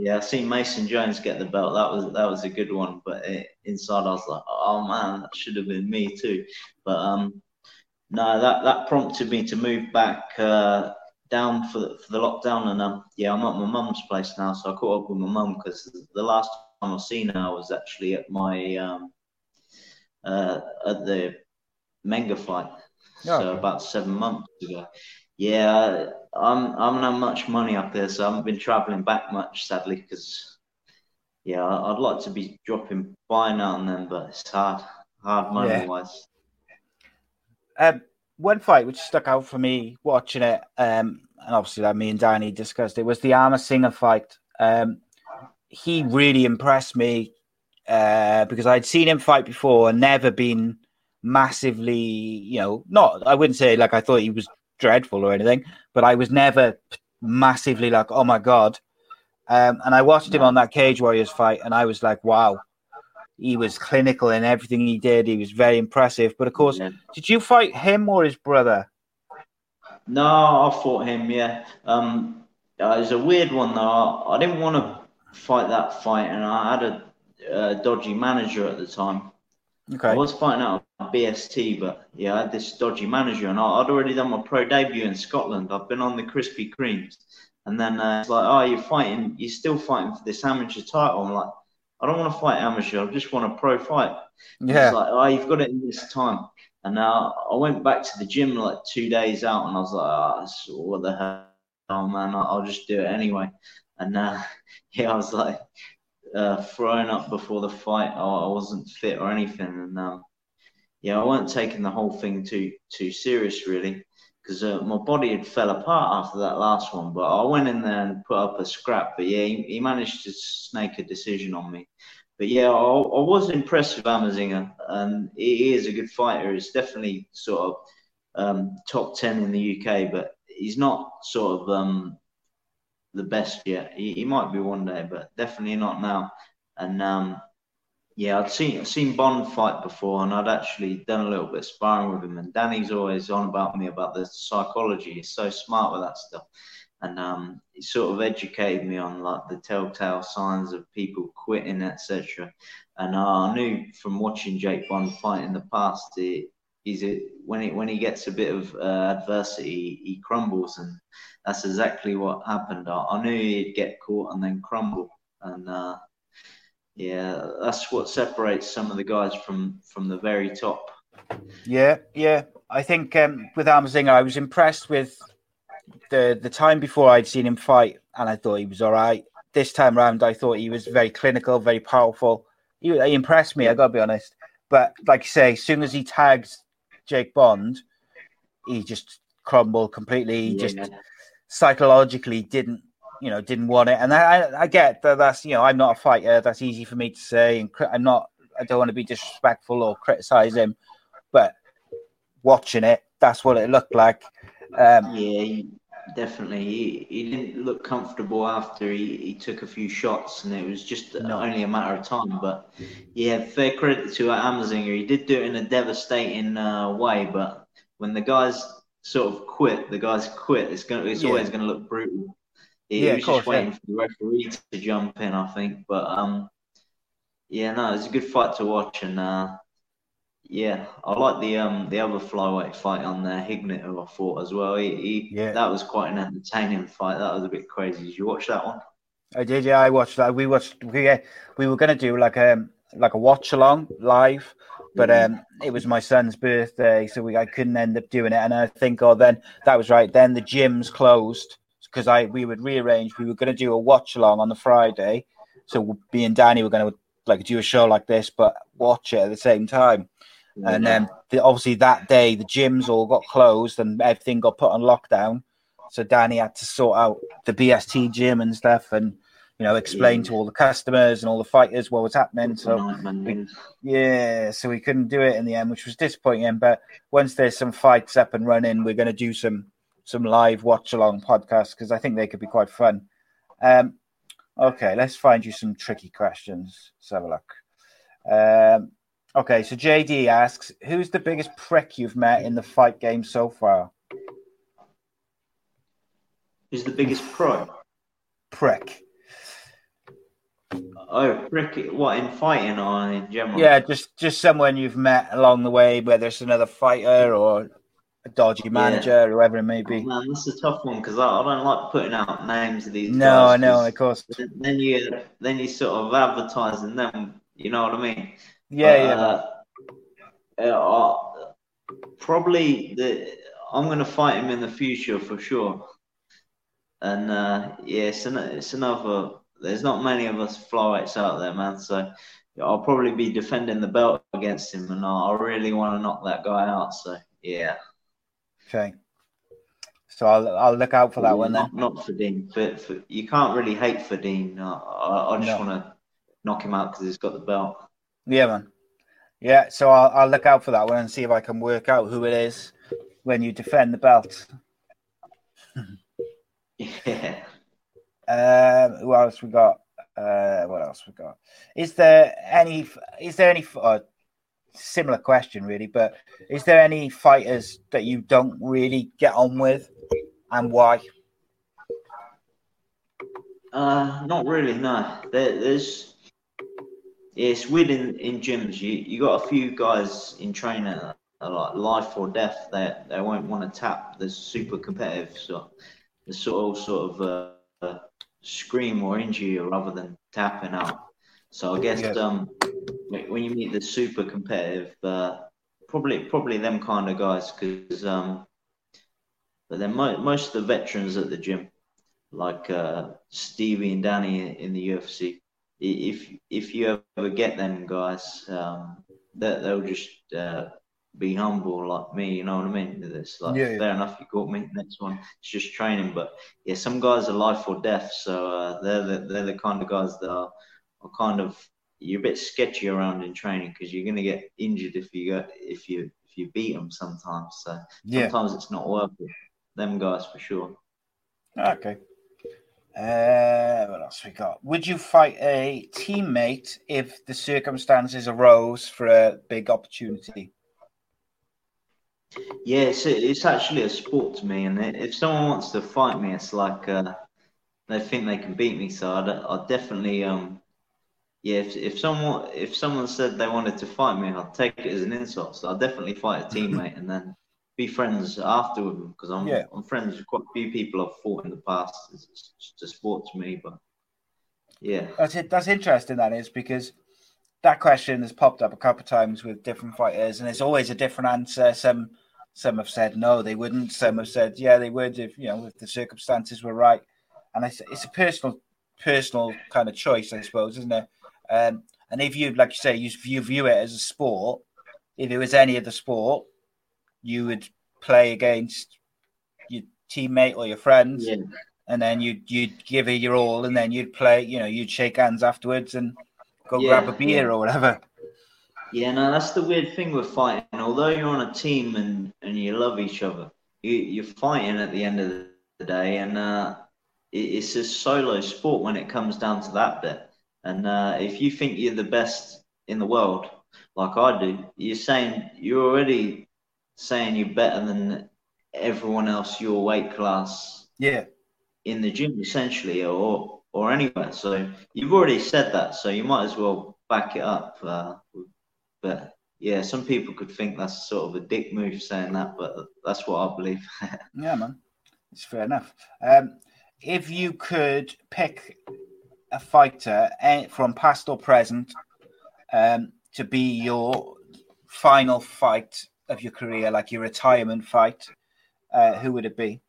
yeah, I seen Mason Jones get the belt. That was that was a good one. But it, inside, I was like, oh man, that should have been me too. But um, no, that that prompted me to move back uh, down for the, for the lockdown. And um, yeah, I'm at my mum's place now, so I caught up with my mum because the last time I seen her was actually at my um, uh, at the Menga fight. Oh, so about seven months ago. Yeah, I'm I'm not much money up there, so I haven't been travelling back much, sadly, because yeah, I'd like to be dropping by now and then, but it's hard, hard money yeah. wise. Um, one fight which stuck out for me watching it, um, and obviously that me and Danny discussed it, was the Amazinger fight. Um, he really impressed me uh, because I'd seen him fight before and never been massively, you know, not I wouldn't say like I thought he was dreadful or anything, but I was never massively like, oh my god. Um, and I watched him on that Cage Warriors fight, and I was like, wow, he was clinical in everything he did. He was very impressive. But of course, yeah. did you fight him or his brother? No, I fought him. Yeah, um, uh, it was a weird one though. I, didn't want to fight that fight, and I had a, a dodgy manager at the time. Okay. I was fighting out BST, but yeah, I had this dodgy manager, and I, would already done my pro debut in Scotland. I've been on the Krispy Kremes, and then uh, it's like, oh, you're fighting, you're still fighting for this amateur title. I'm like, I don't want to fight amateur. I just want a pro fight. Yeah. It's like, oh, you've got it in this time. And now I went back to the gym like two days out, and I was like, oh, what the hell, oh, man, I'll just do it anyway. And uh, (laughs) yeah, I was like, uh, thrown up before the fight. I, I wasn't fit or anything, and um, yeah, I weren't taking the whole thing too too serious really, because uh, my body had fell apart after that last one. But I went in there and put up a scrap. But yeah, he, he managed to snake a decision on me. But yeah, I, I was impressed with Amazinger, and he is a good fighter. He's definitely sort of um, top ten in the UK, but he's not sort of um, the best yet. He, he might be one day, but definitely not now. And um, yeah, I'd seen seen Bond fight before, and I'd actually done a little bit of sparring with him. And Danny's always on about me about the psychology. He's so smart with that stuff, and um, he sort of educated me on like the telltale signs of people quitting, etc. And uh, I knew from watching Jake Bond fight in the past, he, he's a, when he when he gets a bit of uh, adversity, he crumbles, and that's exactly what happened. I, I, knew he'd get caught and then crumble, and uh, yeah, that's what separates some of the guys from from the very top. Yeah, yeah. I think um, with Amazinger, I was impressed with the the time before I'd seen him fight, and I thought he was all right. This time around, I thought he was very clinical, very powerful. He, he impressed me. I got to be honest. But like you say, as soon as he tags Jake Bond, he just crumbled completely. He yeah. just psychologically didn't you know, didn't want it. And I, I get that that's, you know, I'm not a fighter. That's easy for me to say. And I'm not, I don't want to be disrespectful or criticize him. But watching it, that's what it looked like. Um, yeah, definitely. He, he didn't look comfortable after he, he took a few shots, and it was just no. only a matter of time. But yeah, fair credit to Amazinger. He did do it in a devastating uh, way, but when the guys sort of quit, the guys quit. It's going. It's yeah. always going to look brutal. He, yeah, was just waiting yeah. for the referee to jump in, I think. But um, yeah, no, it's a good fight to watch, and uh, yeah, I like the um the other flyweight fight on there, Hignett, who I fought as well. He, he yeah. that was quite an entertaining fight. That was a bit crazy. Did you watch that one? I did. Yeah, I watched that. We watched. We uh, we were gonna do like a um, like a watch along live, but mm-hmm. um it was my son's birthday, so we I couldn't end up doing it. And I think, oh, then that was right. Then the gyms closed because I we would rearrange. We were gonna do a watch along on the Friday, so me and Danny were gonna like do a show like this, but watch it at the same time. And then the, obviously that day the gyms all got closed and everything got put on lockdown. So Danny had to sort out the BST gym and stuff, and you know explain yeah. to all the customers and all the fighters what was happening. So we, yeah, so we couldn't do it in the end, which was disappointing. But once there's some fights up and running, we're going to do some some live watch along podcasts because I think they could be quite fun. Um, okay, let's find you some tricky questions. Let's have a look. Um, Okay, so JD asks, who's the biggest prick you've met in the fight game so far? Who's the biggest pro? Prick. Oh, prick! What in fighting or in general? Yeah, just just someone you've met along the way, whether it's another fighter or a dodgy manager, yeah. whoever it may be. Oh, man, this is a tough one because I, I, don't like putting out names of these. No, I know, of course. Then you then you sort of advertising them. You know what I mean? Yeah, yeah. Uh, uh, probably the I'm going to fight him in the future for sure. And uh, yeah, it's, an, it's another. There's not many of us flyweights out there, man. So I'll probably be defending the belt against him, and I really want to knock that guy out. So yeah. Okay. So I'll I'll look out for that one then. Not, not for Dean, but for, you can't really hate for Dean. I, I, I just no. want to knock him out because he's got the belt. Yeah, man. Yeah, so I'll, I'll look out for that one and see if I can work out who it is when you defend the belt. (laughs) yeah. Um, who else we got? Uh, what else we got? Is there any? Is there any? Uh, similar question, really, but is there any fighters that you don't really get on with, and why? Uh, not really. No, there, there's it's weird in, in gyms. You you got a few guys in training like life or death. They they won't want to tap. the super competitive, so the sort of sort of uh, scream or injure rather than tapping out. So I guess um, when you meet the super competitive, uh, probably probably them kind of guys because um, but then mo- most of the veterans at the gym, like uh, Stevie and Danny in the UFC, if if you ever get them guys, um, that they'll just uh, be humble like me. You know what I mean? It's like yeah, yeah. fair enough. You caught me. Next one, it's just training. But yeah, some guys are life or death. So uh, they're the, they're the kind of guys that are, are kind of you're a bit sketchy around in training because you're going to get injured if you go if you if you beat them sometimes. So yeah. sometimes it's not worth it. Them guys for sure. Okay. Uh, what else we got? Would you fight a teammate if the circumstances arose for a big opportunity? Yeah, it's, it's actually a sport to me, and if someone wants to fight me, it's like uh, they think they can beat me. So I'd, I'd definitely, um, yeah. If, if someone if someone said they wanted to fight me, I'd take it as an insult. So I'd definitely fight a teammate, and then be friends after with them because I'm yeah. I'm friends with quite a few people I've fought in the past. It's just a sport to me, but yeah, that's it. That's interesting. That is because that question has popped up a couple of times with different fighters, and it's always a different answer. Some some have said no, they wouldn't. Some have said yeah, they would if you know if the circumstances were right. And it's, it's a personal personal kind of choice, I suppose, isn't it? Um, and if you like you say, you, you view it as a sport, if it was any other sport, you would play against your teammate or your friends. Yeah. and then you'd you'd give it your all, and then you'd play. You know, you'd shake hands afterwards and go Yeah, grab a beer yeah. or whatever. Yeah, no, that's the weird thing with fighting. Although you're on a team and, and you love each other, you, you're fighting at the end of the day, and uh, it, it's a solo sport when it comes down to that bit. And uh, if you think you're the best in the world, like I do, you're saying you're already saying you're better than everyone else your weight class Yeah, in the gym, essentially, or or anywhere. So you've already said that, so you might as well back it up. Uh, but yeah, some people could think that's sort of a dick move saying that, but that's what I believe. (laughs) yeah, man, it's fair enough. Um, if you could pick a fighter eh, from past or present um, to be your final fight of your career, like your retirement fight, uh, who would it be?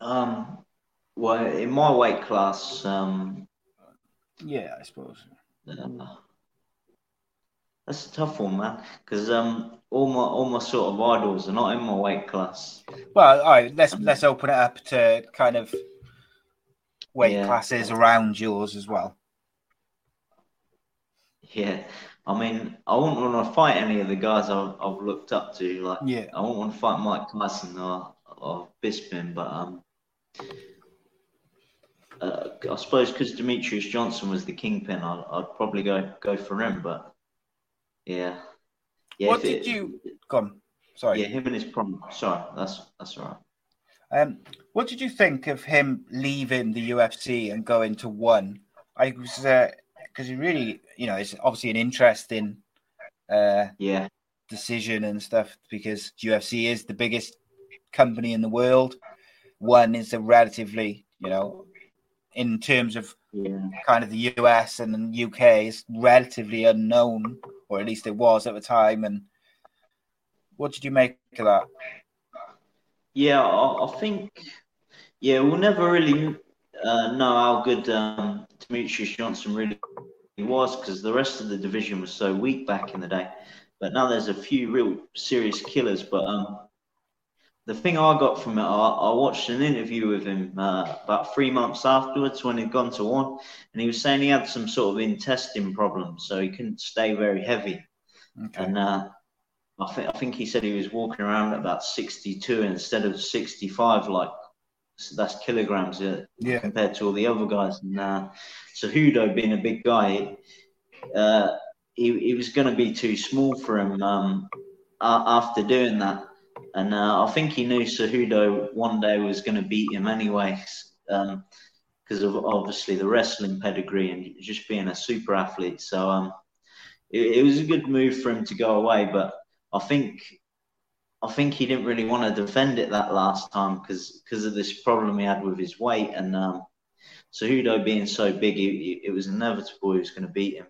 um, well, in my weight class, um, Yeah, I suppose. uh, that's a tough one, man, because um, all my all my sort of idols are not in my weight class. Well, all right, let's let's open it up to kind of weight Yeah. classes around yours as well. Yeah, I mean, I wouldn't want to fight any of the guys I've, I've looked up to. Like, Yeah. I wouldn't want to fight Mike Tyson or or Bisping, but um, uh, I suppose because Demetrius Johnson was the kingpin, I'd, I'd probably go go for him. But yeah, yeah. what did it- you? Come. Sorry. Yeah, him and his prom. Sorry, that's that's all right. Um, what did you think of him leaving the UFC and going to One? I was because he really, you know, it's obviously an interesting uh, Yeah, decision and stuff because UFC is the biggest company in the world. One is a relatively, you know, in terms of yeah. kind of the US and the UK is relatively unknown, or at least it was at the time. And what did you make of that? Yeah, I, I think, yeah, we'll never really uh, know how good um, Demetrius Johnson really was because the rest of the division was so weak back in the day. But now there's a few real serious killers. But um, the thing I got from it, I, I watched an interview with him uh, about three months afterwards when he'd gone to one, and he was saying he had some sort of intestine problems, so he couldn't stay very heavy. Okay. And uh, I think I think he said he was walking around at about 62 instead of 65, like so that's kilograms uh, Yeah. compared to all the other guys. And uh, so Cejudo, being a big guy, uh, he he was going to be too small for him um, after doing that. And uh, I think he knew Cejudo one day was going to beat him anyways, because of obviously the wrestling pedigree and just being a super athlete. So um, it, it was a good move for him to go away, but I think I think he didn't really want to defend it that last time because because of this problem he had with his weight and um, Cejudo being so big, he, it was inevitable he was going to beat him.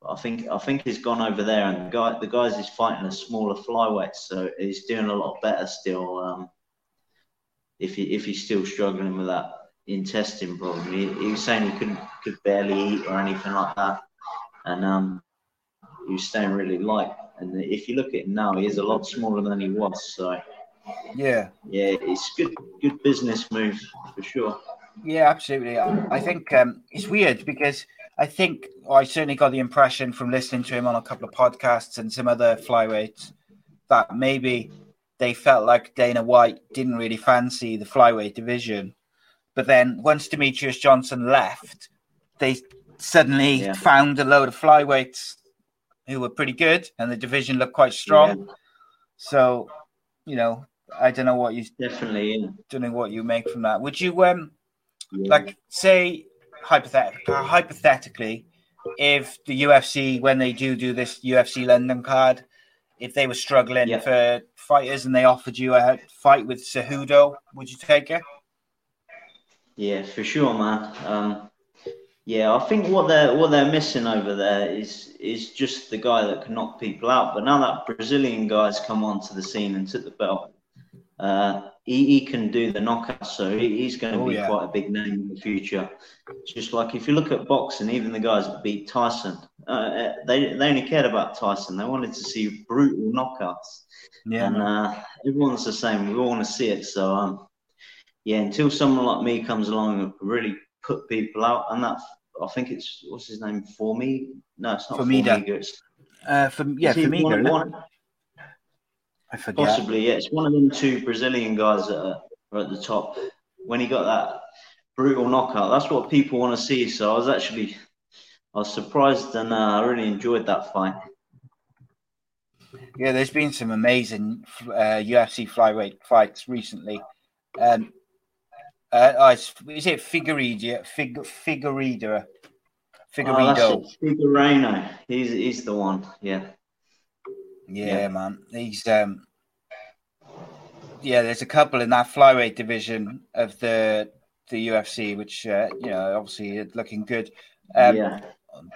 But I think I think he's gone over there, and the guy the guys he's fighting are smaller flyweight, so he's doing a lot better still. Um, if he if he's still struggling with that intestine problem, he, he was saying he couldn't could barely eat or anything like that, and um, he was staying really light. And if you look at him now, he is a lot smaller than he was. So Yeah. yeah, it's good good business move for sure. Yeah, absolutely. I think um, it's weird because I think I certainly got the impression from listening to him on a couple of podcasts and some other flyweights that maybe they felt like Dana White didn't really fancy the flyweight division. But then once Demetrius Johnson left, they suddenly Yeah. found a load of flyweights who were pretty good and the division looked quite strong. So, you know, I don't know what you Definitely, yeah. don't know what you make from that. Would you um Yeah. like say hypothetically, hypothetically if the UFC when they do do this UFC London card if they were struggling Yeah. for fighters and they offered you a fight with Cejudo would you take it Yeah, for sure, man. Um, yeah, I think what they're what they're missing over there is is just the guy that can knock people out. But now that Brazilian guy's come onto the scene and took the belt, uh, he, he can do the knockout. So he, he's going to Oh, be yeah. quite a big name in the future. Just like if you look at boxing, even the guys that beat Tyson, uh, they they only cared about Tyson. They wanted to see brutal knockouts. yeah and uh, everyone's the same. We all want to see it. So um, yeah, until someone like me comes along and really put people out, and that I think it's what's his name for me. No, it's not Formiga. Formiga. It's Uh, for, yeah, is for me, one- one- I forget. possibly yeah. It's one of them two Brazilian guys that are, are at the top. When he got that brutal knockout, that's what people want to see. So I was actually I was surprised and uh, I really enjoyed that fight. Yeah, there's been some amazing uh, UFC flyweight fights recently. Um, uh, oh, is it Figueiredo? Fig, Figueiredo. Oh, Figueiredo. Figueiredo. He's he's the one. Yeah. yeah, yeah. man. He's um, yeah. There's a couple in that flyweight division of the the UFC, which uh, you know, obviously looking good. Um, yeah.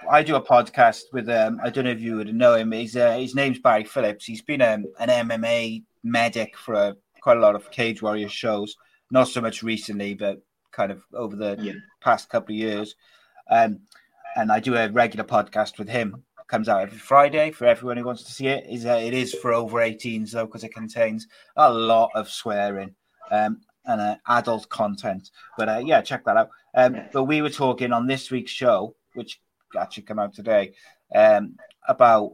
I do a podcast with um, I don't know if you would know him. He's uh, his name's Barry Phillips. He's been um, an MMA medic for uh, quite a lot of Cage Warrior shows. Not so much recently, but kind of over the Yeah. past couple of years. Um, and I do a regular podcast with him. Comes out every Friday for everyone who wants to see it. Is uh, it is for over 18s though because it contains a lot of swearing um, and uh, adult content. But uh, yeah, check that out. Um, but we were talking on this week's show, which actually came out today, um, about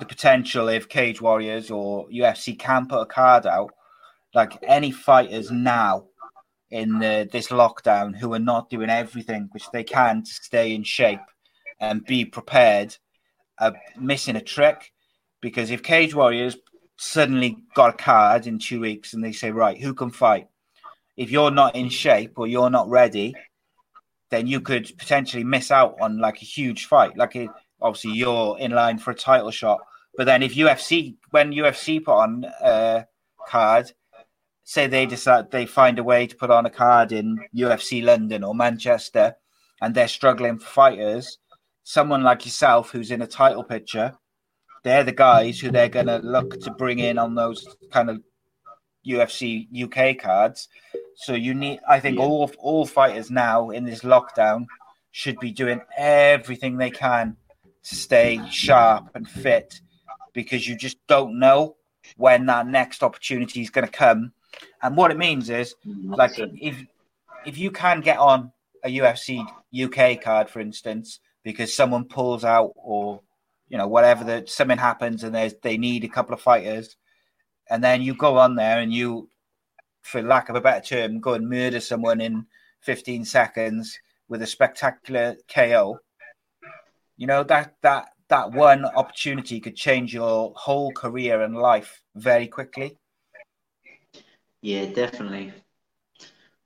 the potential if Cage Warriors or UFC can put a card out, like any fighters now in the, this lockdown who are not doing everything which they can to stay in shape and be prepared, are missing a trick. Because if Cage Warriors suddenly got a card in two weeks and they say, right, who can fight? If you're not in shape or you're not ready, then you could potentially miss out on like a huge fight. Like it, obviously you're in line for a title shot, but then if UFC when UFC put on a card, say they decide they find a way to put on a card in UFC London or Manchester, and they're struggling for fighters, someone like yourself who's in a title picture, they're the guys who they're going to look to bring in on those kind of UFC UK cards. So you need, I think, Yeah. all all fighters now in this lockdown should be doing everything they can to stay sharp and fit, because you just don't know when that next opportunity is going to come. And what it means is, mm-hmm. like, if if you can get on a UFC UK card, for instance, because someone pulls out or you know whatever that something happens and there's they need a couple of fighters, and then you go on there and you, for lack of a better term, go and murder someone in 15 seconds with a spectacular KO. You know that that that one opportunity could change your whole career and life very quickly. Yeah, definitely.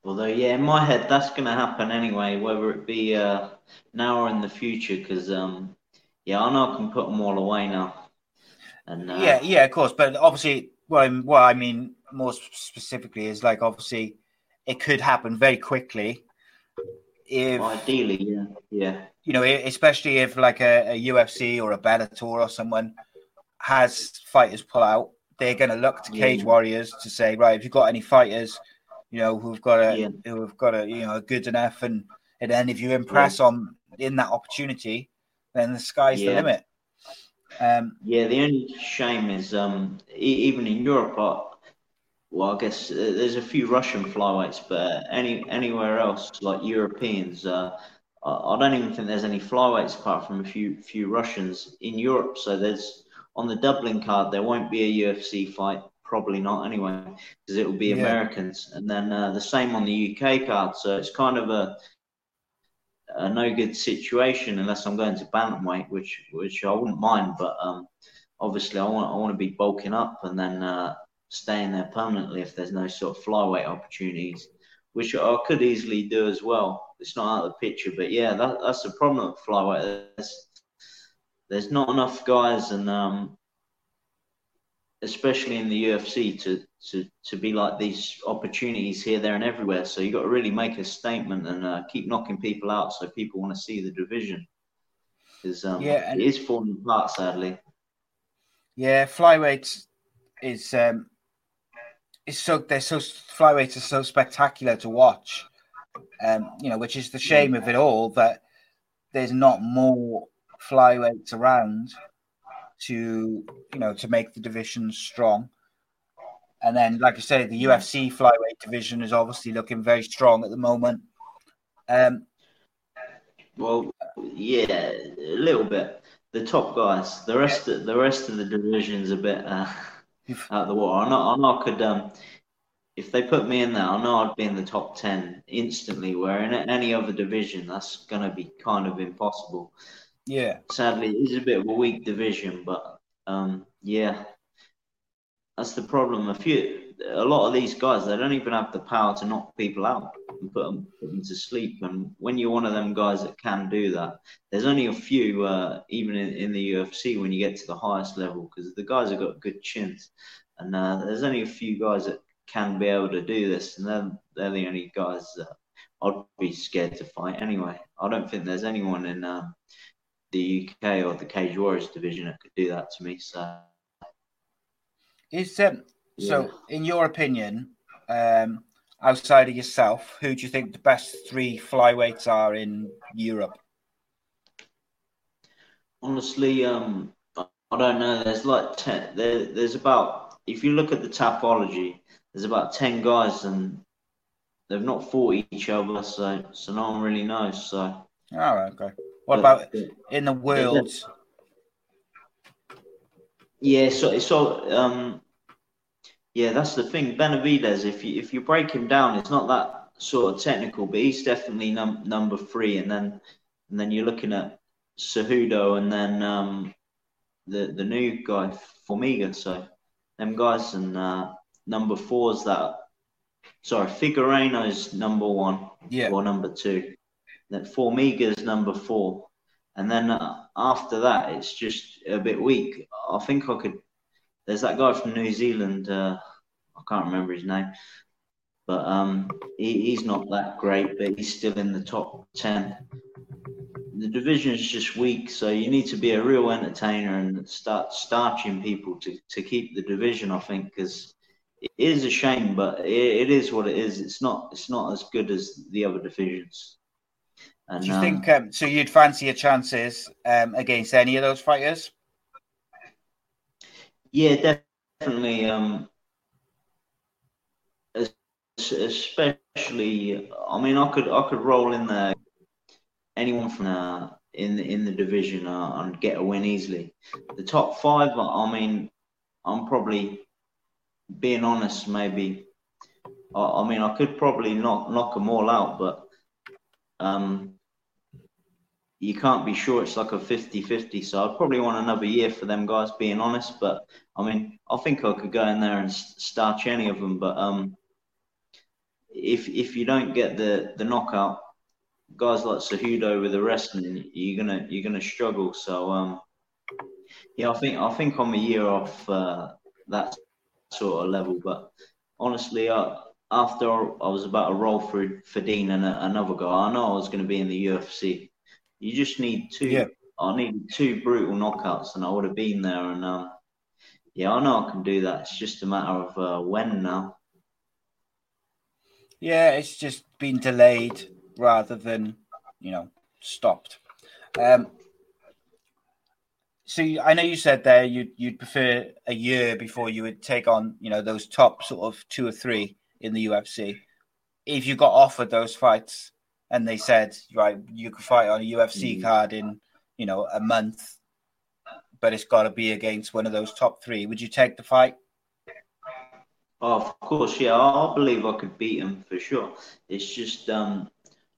Although, yeah, in my head, that's going to happen anyway, whether it be uh, now or in the future. Because, um, yeah, I know I can put them all away now. And uh, yeah, yeah, of course. But obviously, what, I'm, what I mean more specifically is like obviously it could happen very quickly. If ideally, yeah, yeah, you know, especially if like a, a UFC or a Bellator or someone has fighters pull out, they're going to look to Cage Yeah. Warriors to say, right, if you've got any fighters, you know, who've got a Yeah. who've got a you know good enough, and and then if you impress on in that opportunity, then the sky's the limit. Um, yeah. The only shame is, um, e- even in Europe, I, well, I guess uh, there's a few Russian flyweights, but any anywhere else, like Europeans, uh, I, I don't even think there's any flyweights apart from a few few Russians in Europe. So there's on the Dublin card, there won't be a UFC fight, probably not anyway, because it will be Yeah. Americans, and then uh, the same on the UK card. So it's kind of a a no good situation unless I'm going to bantamweight, which which I wouldn't mind, but um, obviously I want I want to be bulking up and then uh, staying there permanently if there's no sort of flyweight opportunities, which I could easily do as well. It's not out of the picture, but yeah, that, that's the problem with flyweight. There's, there's not enough guys, and um, especially in the UFC, to, to to be like these opportunities here, there, and everywhere. So you've got to really make a statement and uh, keep knocking people out, so people want to see the division. Because um, Yeah, it is falling apart, sadly. Yeah, flyweight is um is so they're so flyweights are so spectacular to watch. Um, you know, which is the shame of it all that there's not more flyweights around to you know to make the division strong. And then, like I say, the UFC flyweight division is obviously looking very strong at the moment. Um, well, yeah, a little bit. The top guys, the rest, of, the rest of the division's a bit uh, out of the water. I know, I know I could. Um, if they put me in there, I know I'd be in the top ten instantly. Where in any other division, that's going to be kind of impossible. Yeah. Sadly, it is a bit of a weak division, but um, yeah, that's the problem. A few, a lot of these guys, they don't even have the power to knock people out and put them, put them to sleep. And when you're one of them guys that can do that, there's only a few, uh, even in, in the UFC, when you get to the highest level, because the guys have got good chins, and uh, there's only a few guys that can be able to do this, and they're, they're the only guys that I'd be scared to fight anyway. I don't think there's anyone in uh, the UK or the Cage Warriors division that could do that to me. So, is um, yeah. so in your opinion, um, outside of yourself, who do you think the best three flyweights are in Europe? Honestly, um, I don't know. There's like ten. There, there's about if you look at the Tapology, there's about ten guys, and they've not fought each other, so so no one really knows. So. All right. Okay. What about in the world? Yeah, so so um, yeah, that's the thing. Benavidez, if you if you break him down, it's not that sort of technical, but he's definitely num- number three, and then and then you're looking at Cejudo, and then um, the the new guy Formiga. So them guys, and uh, number four is that. Sorry, Figueiredo's number one, yeah, or number two that Formiga's number four, and then uh, after that it's just a bit weak. I think I could. There's that guy from New Zealand. Uh, I can't remember his name, but um, he, he's not that great, but he's still in the top ten. The division is just weak, so you need to be a real entertainer and start starching people to, to keep the division. I think because it is a shame, but it, it is what it is. It's not it's not as good as the other divisions. And, Do you um, think um, so? You'd fancy your chances um, against any of those fighters? Yeah, definitely. Um, especially, I mean, I could I could roll in there anyone from uh, in the, in the division uh, and get a win easily. The top five, I mean, I'm probably being honest. Maybe, I, I mean, I could probably knock knock them all out, but um, you can't be sure it's like a 50-50 so i'd probably want another year for them guys being honest but i mean i think i could go in there and starch any of them but um if if you don't get the the knockout guys like Cejudo with the wrestling you're gonna you're gonna struggle so um yeah i think i think i'm a year off uh, that sort of level but honestly uh, after I was about to roll for for Dean and a, another guy, I know I was going to be in the UFC. You just need two. Yeah. I need two brutal knockouts, and I would have been there. And um, yeah, I know I can do that. It's just a matter of uh, when now. Yeah, it's just been delayed rather than you know stopped. Um, so I know you said there you'd you'd prefer a year before you would take on you know those top sort of two or three in the UFC. If you got offered those fights, and they said, right, you can fight on a UFC mm. card in, you know, a month, but it's got to be against one of those top three. Would you take the fight? Oh, of course, yeah. I believe I could beat him for sure. It's just, um,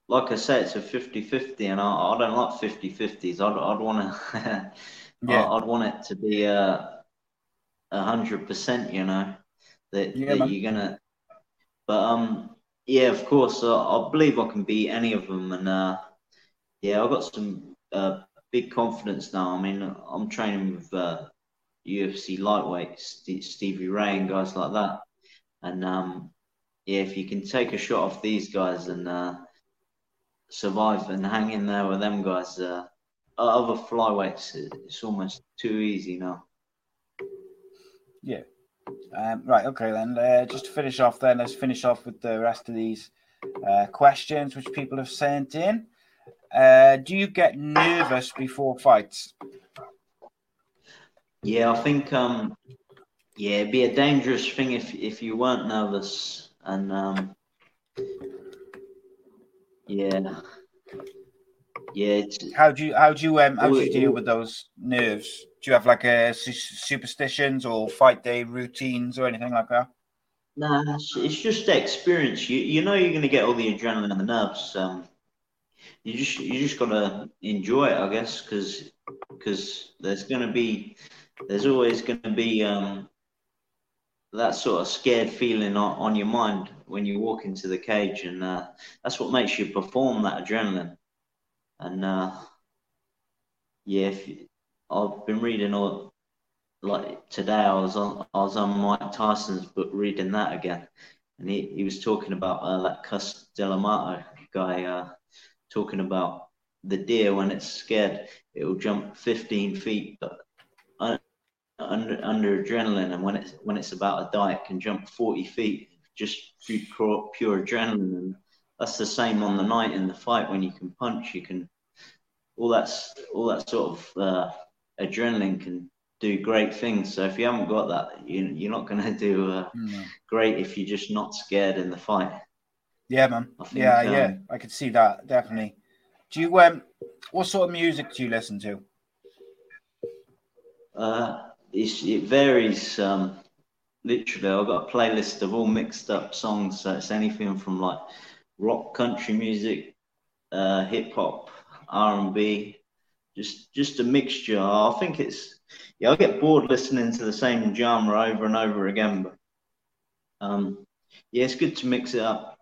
like I said, it's a 50-50, and I, I don't like 50-50s. I'd, I'd want to, (laughs) yeah. I'd want it to be a hundred percent. You know, that, yeah, that you're gonna. But um, yeah, of course. Uh, I believe I can beat any of them, and uh, yeah, I've got some uh, big confidence now. I mean, I'm training with uh, UFC lightweights, Stevie Ray, and guys like that. And um, yeah, if you can take a shot off these guys and uh, survive and hang in there with them guys, uh, other flyweights, it's almost too easy now. Yeah, um, right, okay, then. Uh, just to finish off, then, let's finish off with the rest of these uh, questions which people have sent in. Uh, do you get nervous before fights? Yeah, I think um, yeah, it'd be a dangerous thing if if you weren't nervous, and um, yeah, yeah. How do you how do you um how do you deal with those nerves? Do you have like a superstitions or fight day routines or anything like that? Nah, it's, it's just the experience. You you know you're gonna get all the adrenaline and the nerves. Um, you just you just gotta enjoy it, I guess, because because there's gonna be there's always gonna be um that sort of scared feeling on, on your mind when you walk into the cage, and uh, that's what makes you perform that adrenaline. And uh, yeah, you, I've been reading all like today. I was on I was on Mike Tyson's book reading that again, and he, he was talking about uh, that Cus D'Amato guy, uh, talking about the deer when it's scared, it will jump 15 feet, but under, under adrenaline, and when it's when it's about a diet, can jump 40 feet just pure, pure adrenaline. And that's the same on the night in the fight when you can punch, you can all that's all that sort of uh, adrenaline can do great things. So if you haven't got that, you, you're not going to do uh, mm. great if you're just not scared in the fight. Yeah, man. Think, yeah, um, yeah. I could see that definitely. Do you um, what sort of music do you listen to? Uh, it varies. Um, literally, I've got a playlist of all mixed up songs. So it's anything from like rock, country music, uh, hip hop, R and B, just just a mixture. I think it's yeah. I get bored listening to the same genre over and over again, but um, yeah, it's good to mix it up.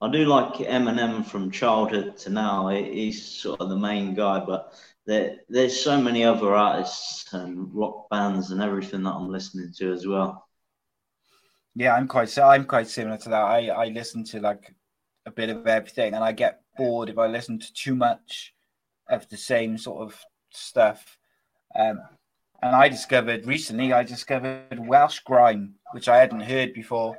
I do like Eminem from childhood to now. He's sort of the main guy, but there, there's so many other artists and rock bands and everything that I'm listening to as well. Yeah, I'm quite I'm quite similar to that. I I listen to like a bit of everything, and I get bored if I listen to too much of the same sort of stuff. Um, and I discovered recently, I discovered Welsh grime, which I hadn't heard before.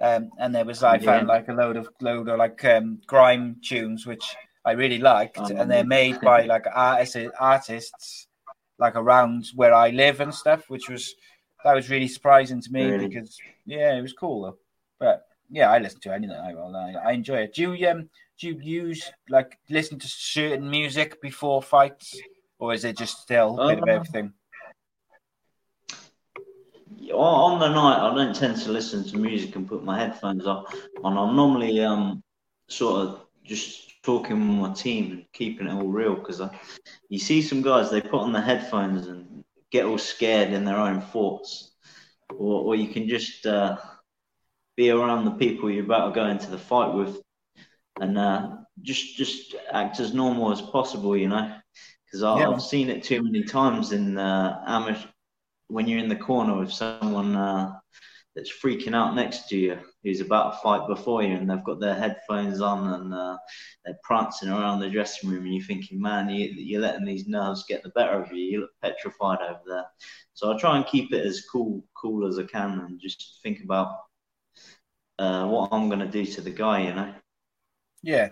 Um, and there was I found like a load of load of like um, grime tunes, which I really liked, um, and they're made by like artists, artists like around where I live and stuff, which was that was really surprising to me really? because yeah, it was cool though. But yeah, I listen to anything I will. I, I enjoy it. Do you um do you use like listen to certain music before fights, or is it just still a bit of uh, everything? On the night, I don't tend to listen to music and put my headphones on. And I'm normally um sort of just talking with my team and keeping it all real because you see some guys they put on the headphones and get all scared in their own thoughts, or, or you can just uh, be around the people you're about to go into the fight with, and uh, just just act as normal as possible, you know. Because I've seen it too many times in uh, amateur when you're in the corner with someone uh, that's freaking out next to you who's about to fight before you and they've got their headphones on and uh, they're prancing around the dressing room and you're thinking man you, are letting these nerves get the better of you. You look petrified over there. So i try and keep it as cool cool as i can and just think about uh, what i'm going to do to the guy you know yeah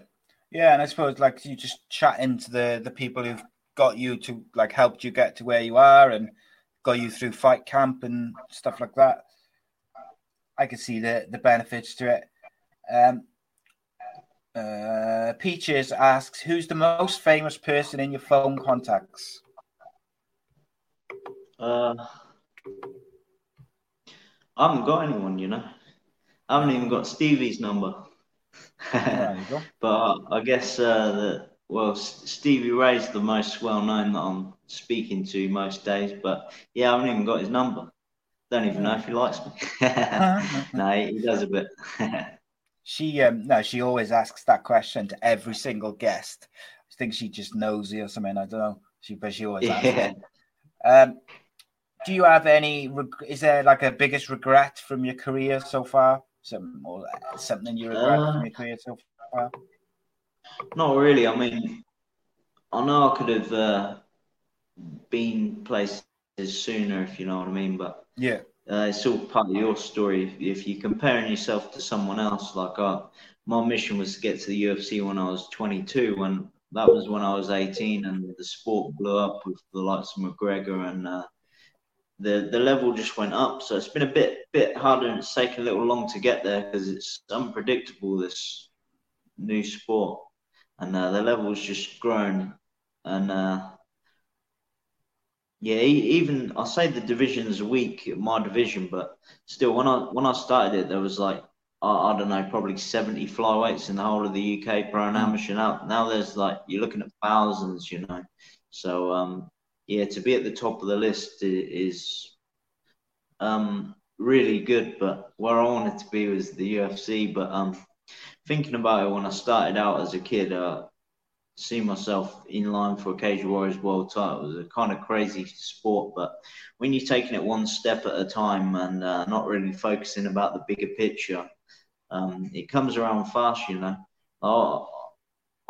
yeah and i suppose like you just chat into the the people who've got you to like helped you get to where you are and got you through fight camp and stuff like that I can see the the benefits to it. Um, uh, Peaches asks, "Who's the most famous person in your phone contacts?" Uh, I haven't got anyone, you know. I haven't even got Stevie's number. (laughs) but I guess uh, that well, Stevie Ray's the most well known that I'm speaking to most days. But yeah, I haven't even got his number. Don't even know if he likes me. (laughs) (laughs) no, he does a bit. she um no, she always asks that question to every single guest. I think she just knows you or something. I don't know. She but she always asks. Yeah. Um, do you have any? Is there like a biggest regret from your career so far? Some or something you regret uh, from your career so far? Not really. I mean, I know I could have uh, been places sooner, if you know what I mean. But yeah, uh, it's all part of your story. If, you're comparing yourself to someone else, like uh, my mission was to get to the UFC when I was 22, when that was when I was 18, and the sport blew up with the likes of McGregor and uh, the the level just went up. So it's been a bit bit harder and it's taken a little long to get there because it's unpredictable this new sport, and uh, the level's just grown. And uh, yeah, even I say the division's weak, my division, but still, when I when I started it, there was like I, I don't know, probably seventy flyweights in the whole of the UK pro and amateur. Now now there's like you're looking at thousands, you know. So um, yeah, to be at the top of the list is um, really good. But where I wanted to be was the UFC. But um, thinking about it when I started out as a kid, uh, see myself in line for a Cage Warriors world title. It was a kind of crazy sport, but when you're taking it one step at a time and uh, not really focusing about the bigger picture, um, it comes around fast, you know.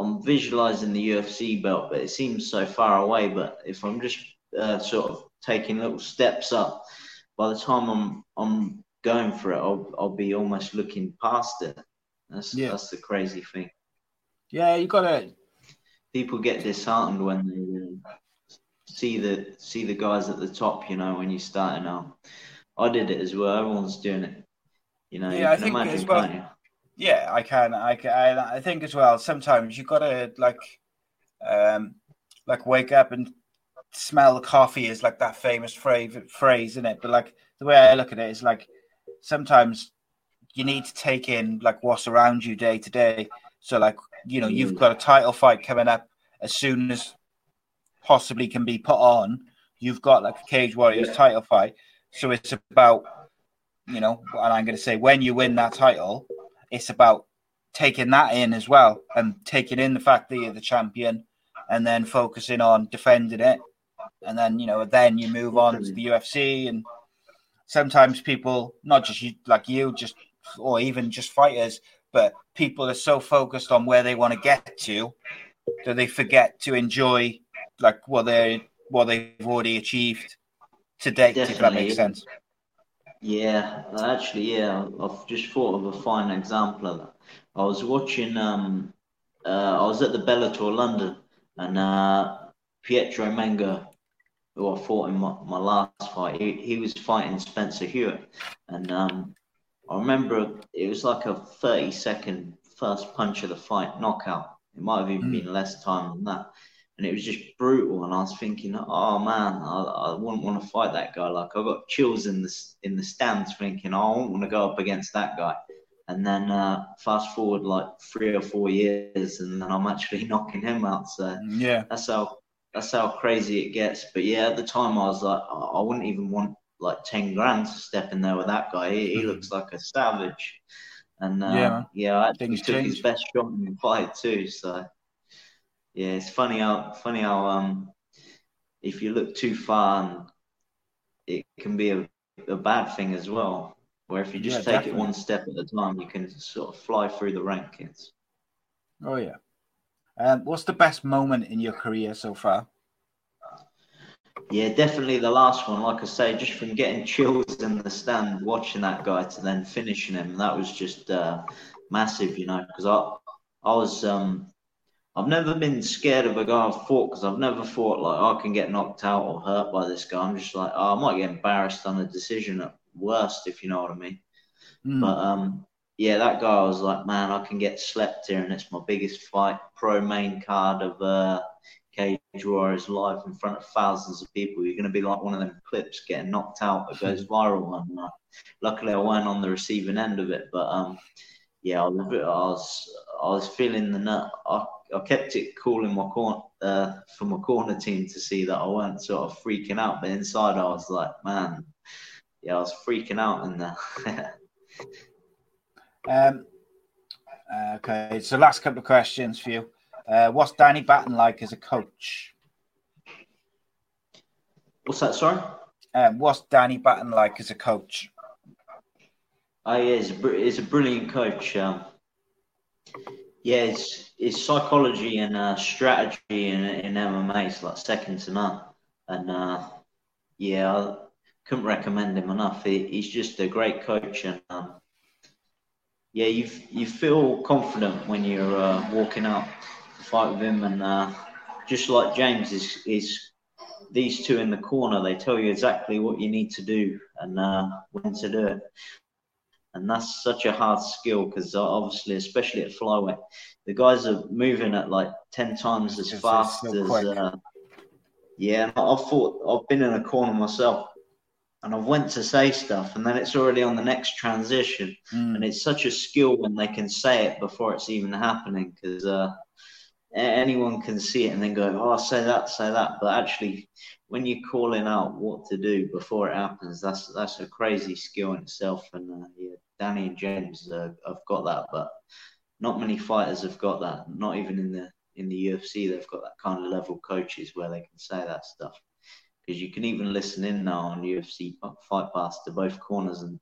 I'm visualizing the UFC belt, but it seems so far away. But if I'm just uh, sort of taking little steps up, by the time I'm I'm going for it, I'll I'll be almost looking past it. That's yeah. that's the crazy thing. Yeah, you gotta. People get disheartened when they uh, see the see the guys at the top. You know, when you're starting out. I did it as well. Everyone's doing it. You know, yeah, you I think imagine, as well. Yeah, I can. I can. I think as well. Sometimes you gotta like, um, like wake up and smell the coffee is like that famous phrase, phrase, isn't it? But like the way I look at it is like sometimes you need to take in like what's around you day to day. So like you know you've mm. got a title fight coming up as soon as possibly can be put on. You've got like a Cage Warriors yeah. title fight, so it's about you know, and I'm going to say when you win that title, it's about taking that in as well and taking in the fact that you're the champion and then focusing on defending it. And then, you know, then you move on to the UFC. And sometimes people, not just you, like you, just, or even just fighters, but people are so focused on where they want to get to that they forget to enjoy like what they what they've already achieved to date, Definitely. if that makes sense. Yeah, actually, yeah, I've just thought of a fine example of that. I was watching, um, uh, I was at the Bellator London, and uh, Pietro Menga, who I fought in my, my last fight, he, he was fighting Spencer Hewitt, and um, I remember it was like a 30 second first punch of the fight knockout. It might have even mm. been less time than that and it was just brutal. And I was thinking, oh man, I, I wouldn't want to fight that guy. Like I got chills in the in the stands, thinking, oh, I don't want to go up against that guy. And then uh, fast forward like three or four years, and then I'm actually (laughs) knocking him out. So yeah, that's how that's how crazy it gets. But yeah, at the time I was like, I wouldn't even want like ten grand to step in there with that guy. He, he hmm. looks like a savage. And uh, yeah, yeah, I think he took change. his best shot in the fight too. So yeah, it's funny how funny how um if you look too far, it can be a, a bad thing as well. Where if you just yeah, take definitely. it one step at a time, you can sort of fly through the rankings. Oh yeah. Um, what's the best moment in your career so far? Yeah, definitely the last one. Like I say, just from getting chills in the stand watching that guy to then finishing him, that was just uh, massive, you know. Because I, I was um, I've never been scared of a guy I've fought because I've never thought like I can get knocked out or hurt by this guy. I'm just like oh, I might get embarrassed on a decision at worst, if you know what I mean. Mm. But um, yeah, that guy I was like, man, I can get slept here, and it's my biggest fight, pro main card of uh, Cage Warriors live in front of thousands of people. You're going to be like one of them clips getting knocked out that goes viral. And uh, luckily, I went on the receiving end of it, but um, yeah, I was, I was, I was feeling the nut. I, I kept it cool in my corner uh, for my corner team to see that I weren't sort of freaking out, but inside I was like, man, yeah, I was freaking out in there. (laughs) um, okay, so last couple of questions for you. Uh, what's Danny Batten like as a coach? What's that? Sorry. Um, what's Danny Batten like as a coach? Oh yeah, he's a, he's a brilliant coach. Um, yeah, it's, it's psychology and uh, strategy in, in MMA. It's like second to none. And uh, yeah, I couldn't recommend him enough. He, he's just a great coach. And um, yeah, you you feel confident when you're uh, walking out to fight with him. And uh, just like James is, is these two in the corner, they tell you exactly what you need to do and uh, when to do it. And that's such a hard skill because uh, obviously, especially at flyweight, the guys are moving at like 10 times as it's fast so as. Uh, yeah, I've thought, I've been in a corner myself and I've went to say stuff and then it's already on the next transition. Mm. And it's such a skill when they can say it before it's even happening because uh, anyone can see it and then go, oh, say that, say that. But actually, when you're calling out what to do before it happens, that's that's a crazy skill in itself. And uh, yeah, Danny and James uh, have got that, but not many fighters have got that. Not even in the in the UFC, they've got that kind of level coaches where they can say that stuff. Because you can even listen in now on UFC Fight Pass to both corners and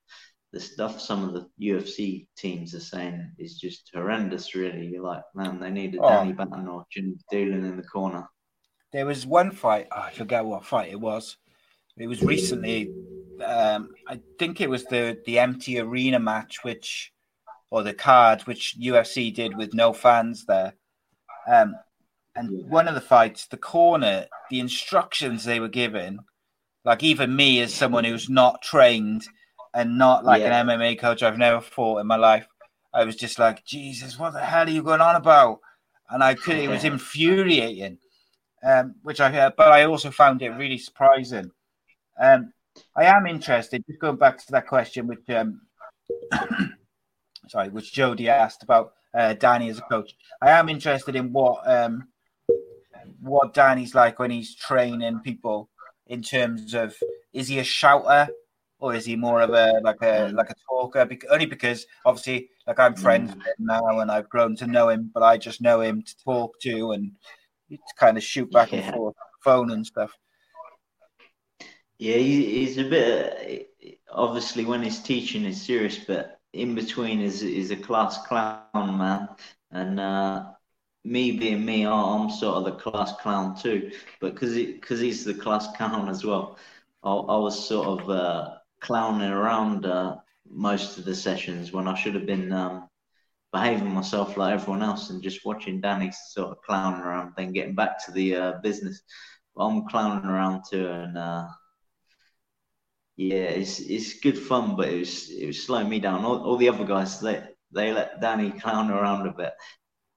the stuff some of the UFC teams are saying is just horrendous. Really, you're like, man, they need a oh. Danny Batten or Jim Doolan in the corner. There was one fight. Oh, I forget what fight it was. It was recently. Um, I think it was the the empty arena match, which or the card which UFC did with no fans there. Um, and yeah. one of the fights, the corner, the instructions they were given, like even me as someone who's not trained and not like yeah. an MMA coach. I've never fought in my life. I was just like, Jesus, what the hell are you going on about? And I could, it was infuriating, um, which I heard, but I also found it really surprising. Um, I am interested, just going back to that question, which, um, (coughs) sorry, which Jody asked about uh, Danny as a coach. I am interested in what um, what Danny's like when he's training people in terms of is he a shouter or is he more of a like a mm. like a talker? Be- only because obviously, like I'm friends mm. with him now, and I've grown to know him, but I just know him to talk to and to kind of shoot back yeah. and forth phone and stuff. Yeah, he's a bit. Obviously, when he's teaching, he's serious, but in between is is a class clown, man. And uh, me being me, I'm sort of the class clown too. But because because he's the class clown as well, I, I was sort of. Uh, clowning around uh, most of the sessions when I should have been um, behaving myself like everyone else and just watching Danny sort of clowning around, then getting back to the uh, business. But I'm clowning around too, and uh, yeah, it's it's good fun, but it was it was slowing me down. All, all the other guys they they let Danny clown around a bit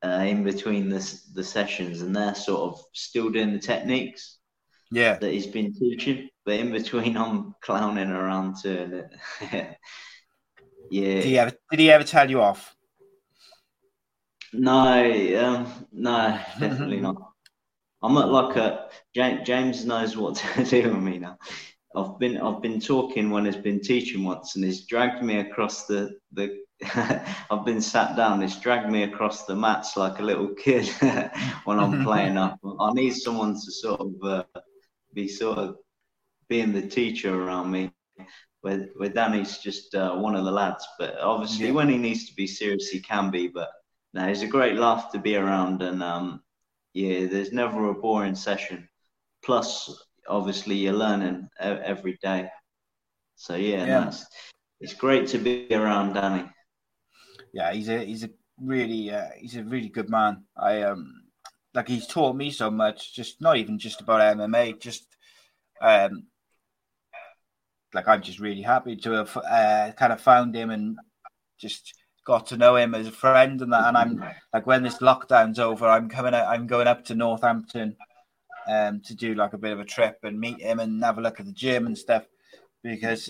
uh, in between the the sessions, and they're sort of still doing the techniques yeah that he's been teaching but in between (laughs) i'm clowning around too it, (laughs) yeah did he, ever, did he ever tell you off no um, no definitely (laughs) not i'm not like a james knows what to do with me now I've been I've been talking when he's been teaching once, and he's dragged me across the the. I've been sat down. He's dragged me across the mats like a little kid when I'm playing up. I need someone to sort of uh, be sort of being the teacher around me. Where, where Danny's just uh, one of the lads, but obviously yeah. when he needs to be serious, he can be. But no, he's a great laugh to be around, and um, yeah, there's never a boring session. Plus, obviously, you're learning every day. So yeah, yeah. Nice. it's great to be around Danny. Yeah, he's a he's a really uh, he's a really good man. I um like he's taught me so much. Just not even just about MMA, just um, like I'm just really happy to have uh, kind of found him and just got to know him as a friend and that. And I'm like, when this lockdown's over, I'm coming. Out, I'm going up to Northampton um, to do like a bit of a trip and meet him and have a look at the gym and stuff because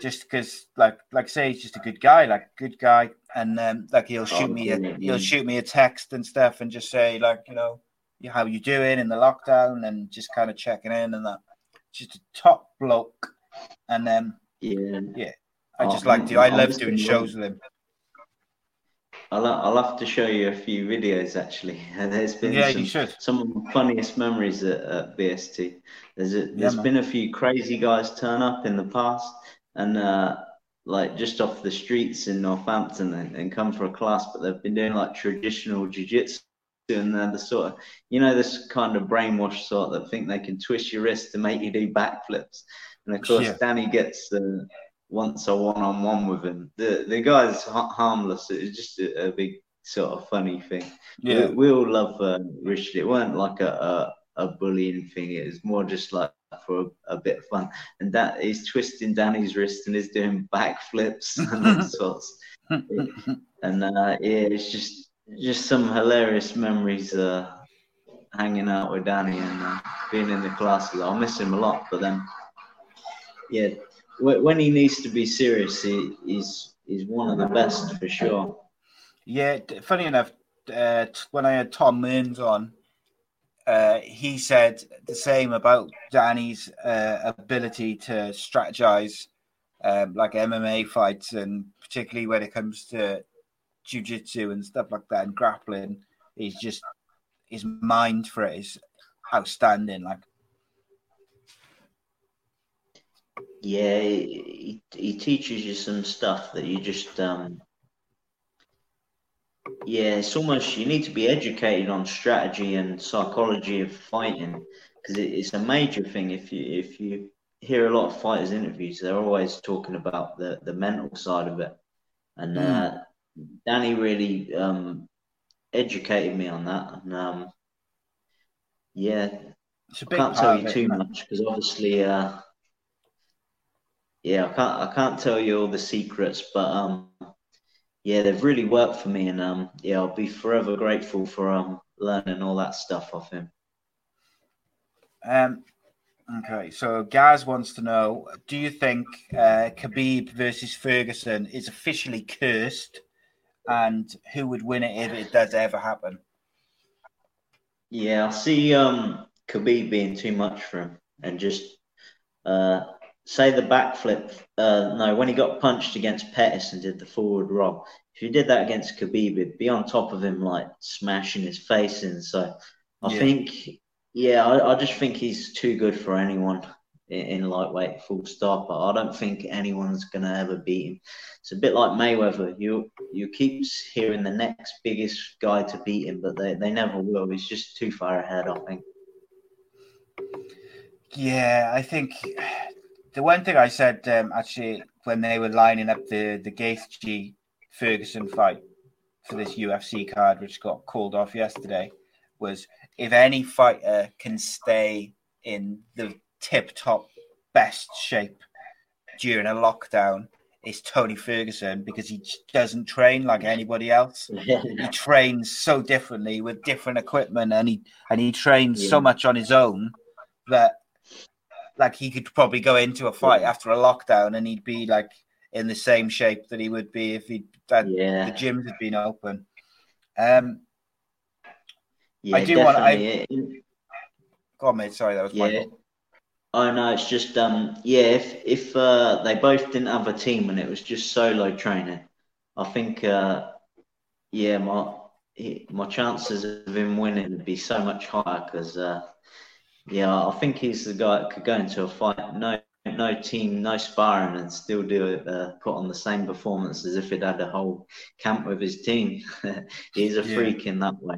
just because like like say he's just a good guy, like good guy, and um, like he'll shoot me a, he'll shoot me a text and stuff and just say like you know how you doing in the lockdown and just kind of checking in and that. Just a top bloke, and then yeah, yeah, I just oh, like to. I love doing shows with him. I'll, I'll have to show you a few videos actually. (laughs) There's been yeah, some, some of the funniest memories at, at BST. There's a, there's yeah, been a few crazy guys turn up in the past and uh, like just off the streets in Northampton and, and, come for a class, but they've been doing like traditional jiu-jitsu and they're the sort of you know this kind of brainwash sort that think they can twist your wrist to make you do backflips. And of course, yeah. Danny gets the once a one-on-one with him. The the guy's harmless. It's just a, a, big sort of funny thing. Yeah, we, we all love uh, Richard. It weren't like a, a a bullying thing. It was more just like for a, a bit of fun. And that he's twisting Danny's wrist and he's doing backflips (laughs) and all sorts. (laughs) and uh, yeah, it's just just some hilarious memories uh, hanging out with Danny and uh, being in the classes. I'll miss him a lot, but then yeah, when he needs to be serious, he, he's he's one of the best for sure. Yeah, funny enough, uh, when I had Tom Mearns on, uh, he said the same about Danny's uh, ability to strategize um, like MMA fights, and particularly when it comes to jiu-jitsu and stuff like that, and grappling. He's just his mind for it is outstanding. Like, yeah, he, he teaches you some stuff that you just um, yeah, it's almost you need to be educated on strategy and psychology of fighting because it, it's a major thing. If you if you hear a lot of fighters' interviews, they're always talking about the the mental side of it, and mm. uh, Danny really um, educated me on that. And um, yeah, I can't tell you too much because obviously, uh, yeah, I can't I can't tell you all the secrets, but um, yeah, they've really worked for me, and um, yeah, I'll be forever grateful for um learning all that stuff off him. Um, okay, so Gaz wants to know: Do you think uh, Khabib versus Ferguson is officially cursed, and who would win it if it does ever happen? Yeah, I see um Khabib being too much for him, and just uh, say the backflip. Uh, no, when he got punched against Pettis and did the forward roll. If you did that against Khabib, it'd be on top of him, like smashing his face in. So I yeah. think, yeah, I, I, just think he's too good for anyone in, in lightweight. Full stop. I don't think anyone's gonna ever beat him. It's a bit like Mayweather. You you keep hearing the next biggest guy to beat him, but they, they never will. He's just too far ahead. I think. Yeah, I think the one thing I said um, actually when they were lining up the the Gaethje Ferguson fight for this UFC card, which got called off yesterday, was if any fighter can stay in the tip top best shape during a lockdown, it's Tony Ferguson because he doesn't train like anybody else. (laughs) he trains so differently with different equipment, and he and he trains yeah. so much on his own that like he could probably go into a fight after a lockdown and he'd be like in the same shape that he would be if he had yeah. the gyms had been open. Um, yeah, I do want. I go on, mate. Sorry, that was yeah. my. Oh no, it's just um yeah. If if uh, they both didn't have a team and it was just solo training, I think uh, yeah my my chances of him winning would be so much higher because uh, yeah, I think he's the guy that could go into a fight, no, no team, no sparring, and still do it, uh, put on the same performance as if he'd had a whole camp with his team. (laughs) he's a yeah. freak in that way.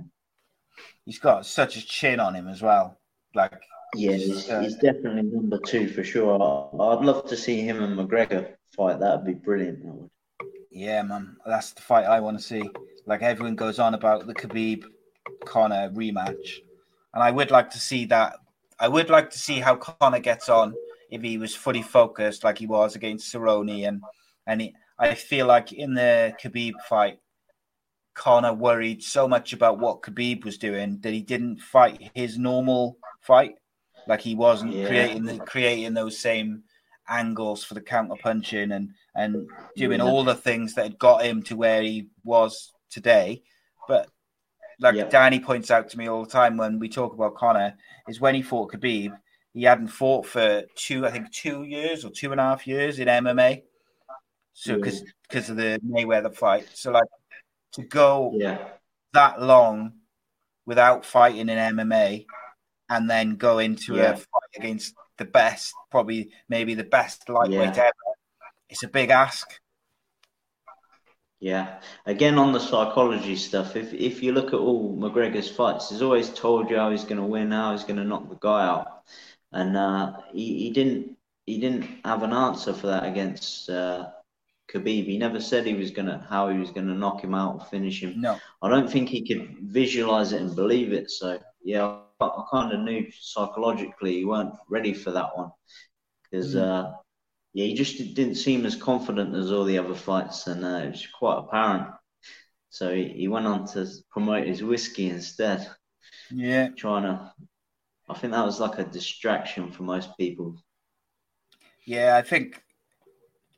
He's got such a chin on him as well. Like, yeah, he's, uh, he's definitely number two for sure. I'd love to see him and McGregor fight. That'd be brilliant. That would. Yeah, man, that's the fight I want to see. Like everyone goes on about the Khabib Conor rematch, and I would like to see that I would like to see how Conor gets on if he was fully focused like he was against Cerrone, and and he, I feel like in the Khabib fight, Conor worried so much about what Khabib was doing that he didn't fight his normal fight, like he wasn't yeah. creating the, creating those same angles for the counter punching and and doing all the things that had got him to where he was today. Like yep. Danny points out to me all the time when we talk about Conor is when he fought Khabib, he hadn't fought for two, I think, two years or two and a half years in MMA. So because yeah. because of the Mayweather fight, so like to go yeah. that long without fighting in MMA and then go into yeah. a fight against the best, probably maybe the best lightweight ever, it's a big ask. Yeah. Again, on the psychology stuff, if if you look at all McGregor's fights, he's always told you how he's going to win, how he's going to knock the guy out, and uh, he he didn't he didn't have an answer for that against uh, Khabib. He never said he was gonna how he was going to knock him out or finish him. No, I don't think he could visualize it and believe it. So yeah, I kind of knew psychologically he weren't ready for that one because mm. uh, yeah, he just didn't seem as confident as all the other fights, and uh, it was quite apparent. So he, he went on to promote his whiskey instead. Yeah, trying to. I think that was like a distraction for most people. Yeah, I think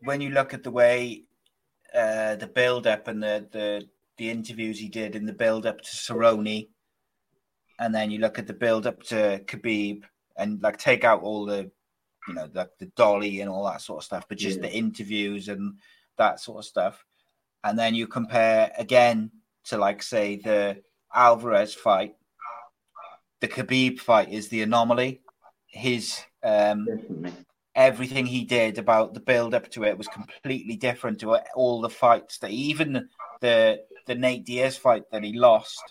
when you look at the way uh, the build up and the, the the interviews he did in the build up to Cerrone, and then you look at the build up to Khabib, and like take out all the, you know, the the dolly and all that sort of stuff, but just yeah. the interviews and that sort of stuff, and then you compare again to like say the Alvarez fight, the Khabib fight is the anomaly. His um, everything he did about the build up to it was completely different to all the fights that even the the Nate Diaz fight that he lost,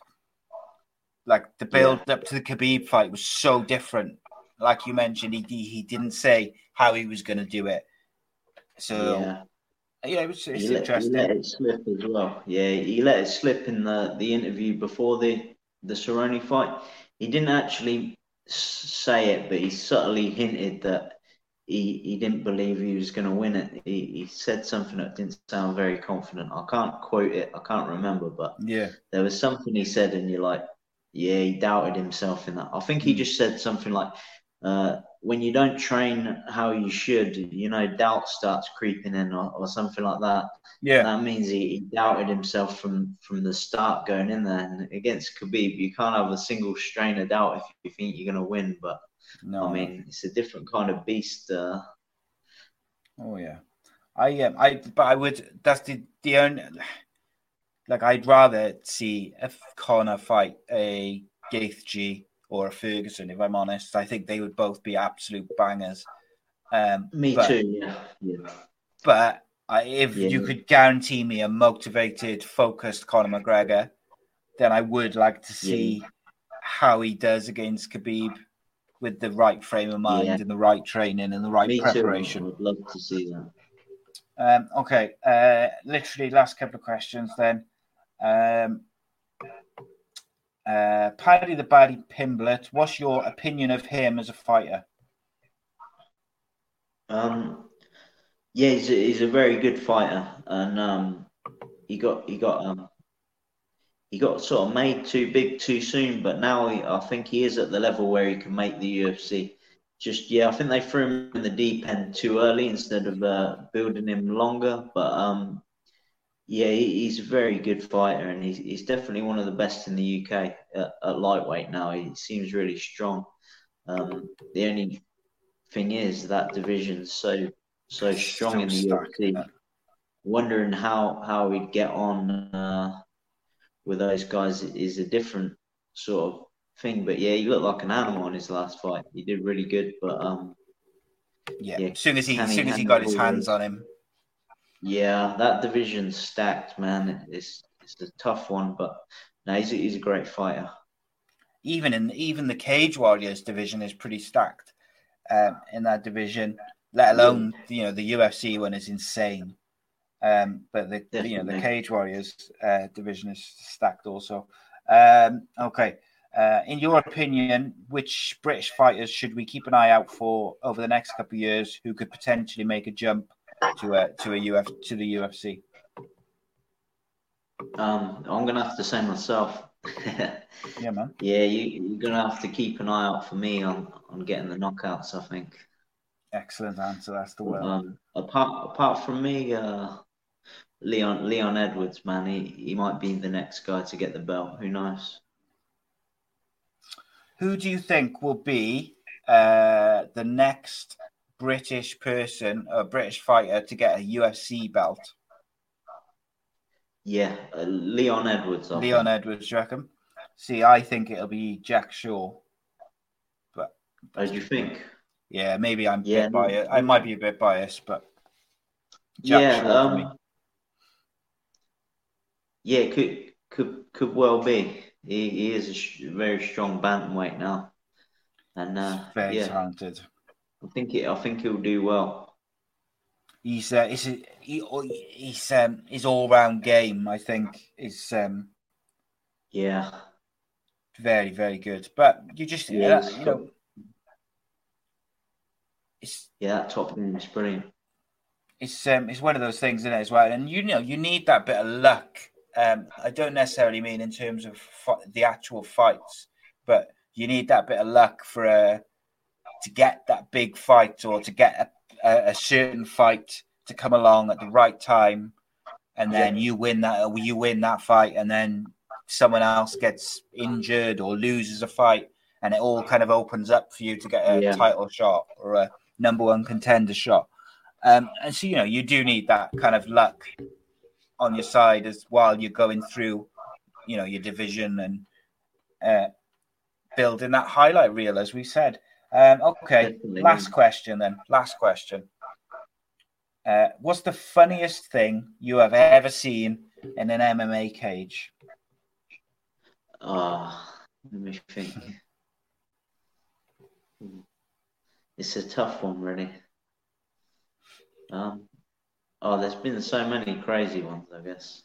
like the build yeah. up to the Khabib fight was so different. Like you mentioned, he he didn't say how he was going to do it. So yeah, yeah it was it's he interesting. Let, he let it slip as well. Yeah, he let it slip in the the interview before the the Cerrone fight. He didn't actually say it, but he subtly hinted that he, he didn't believe he was going to win it. He, he said something that didn't sound very confident. I can't quote it. I can't remember, but yeah, there was something he said, and you're like, yeah, he doubted himself in that. I think he hmm. just said something like, uh, when you don't train how you should, you know, doubt starts creeping in, or, or something like that. Yeah, that means he, he, doubted himself from from the start going in there. And against Khabib, you can't have a single strain of doubt if you think you're going to win, but no, I mean it's a different kind of beast. Uh... Oh yeah, I um, I but I would. That's the the only. Like I'd rather see a Conor fight a Gaethje or a Ferguson. If I'm honest, I think they would both be absolute bangers. Um, Me but, too. Yeah. yeah. But I, if yeah. you could guarantee me a motivated, focused Conor McGregor, then I would like to see yeah. how he does against Khabib with the right frame of mind and the right training and the right Me preparation. Too. I'd love to see that. Um, okay, uh, literally last couple of questions then. Um, uh, Paddy the Baddy Pimblett, what's your opinion of him as a fighter? Um, yeah, he's a, he's a very good fighter, and um, he got he got um, he got sort of made too big too soon, but now he, I think he is at the level where he can make the UFC. Just yeah, I think they threw him in the deep end too early instead of uh, building him longer. But um, yeah, he, he's a very good fighter, and he's, he's definitely one of the best in the UK at, at lightweight now. He seems really strong. Um, the only thing is that division's so so strong in the UFC. Wondering how how he'd get on. Uh, with those guys is a different sort of thing. But yeah, he looked like an animal in his last fight. He did really good, but um, yeah, yeah as soon as he as soon as he got his hands on him. Yeah, that division's stacked, man. It's it's a tough one, but no, he's a, he's a great fighter. Even in even the Cage Warriors division is pretty stacked um, in that division. Let alone you know the UFC one is insane. Um, but the Definitely. you know the Cage Warriors uh, division is stacked also. Um, okay, uh, in your opinion, which British fighters should we keep an eye out for over the next couple of years who could potentially make a jump to a to a UF to the UFC? Um, I'm gonna have to say myself. (laughs) yeah, man. Yeah, you, you're gonna have to keep an eye out for me on on getting the knockouts. I think. Excellent answer. That's the word. Um, apart apart from me, uh, Leon Leon Edwards, man, he, he might be the next guy to get the belt. Who knows? Who do you think will be uh, the next British person, a British fighter, to get a UFC belt? Yeah, uh, Leon Edwards. I Leon think. Edwards, you reckon? See, I think it'll be Jack Shaw. But as you think? Yeah, maybe I'm yeah, biased. I might be a bit biased, but Jack yeah, um, yeah, could could could well be. He, he is a sh- very strong bantamweight now, and uh, very yeah, talented. I think it, I think he'll do well. He's uh, he's he, he's um, his all round game. I think is um, yeah very very good. But you just yeah, you know, it's yeah, that top game is brilliant. It's um, it's one of those things in it as well, and you know, you need that bit of luck. Um, I don't necessarily mean in terms of the actual fights, but you need that bit of luck for a to get that big fight or to get a, a, certain fight to come along at the right time, and then you win that you win that fight, and then someone else gets injured or loses a fight, and it all kind of opens up for you to get a yeah. title shot or a number one contender shot. Um, and so you know you do need that kind of luck on your side as while you're going through, you know, your division and uh, building that highlight reel, as we said. Um, okay, Definitely. last question then. Last question. Uh, what's the funniest thing you have ever seen in an MMA cage? Oh, let me think. it's a tough one, really. Um, oh, there's been so many crazy ones, I guess.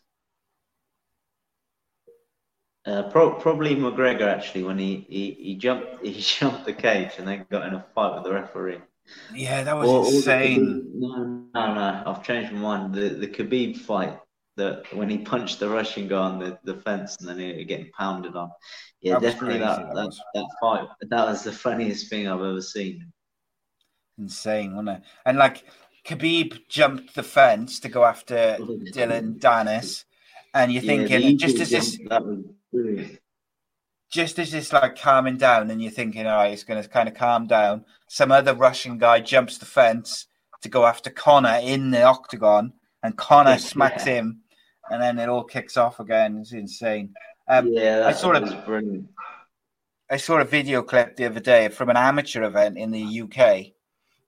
Uh, pro- probably McGregor actually when he, he, he jumped (laughs) he jumped the cage and then got in a fight with the referee. Yeah, that was or, insane. Or no, no, no, I've changed my mind. The the Khabib fight that when he punched the Russian guy on the, the fence and then he getting pounded on. Yeah, that definitely that, that, that, that, fight. That was the funniest thing I've ever seen. Insane, wasn't it? And like Khabib jumped the fence to go after (laughs) Dillon Danis, and you're yeah, thinking just as this just as it's like calming down, and you're thinking, all right, it's going to kind of calm down. Some other Russian guy jumps the fence to go after Conor in the octagon, and Conor (laughs) smacks him, and then it all kicks off again. It's insane. Um, yeah, I of brilliant. I saw a video clip the other day from an amateur event in the UK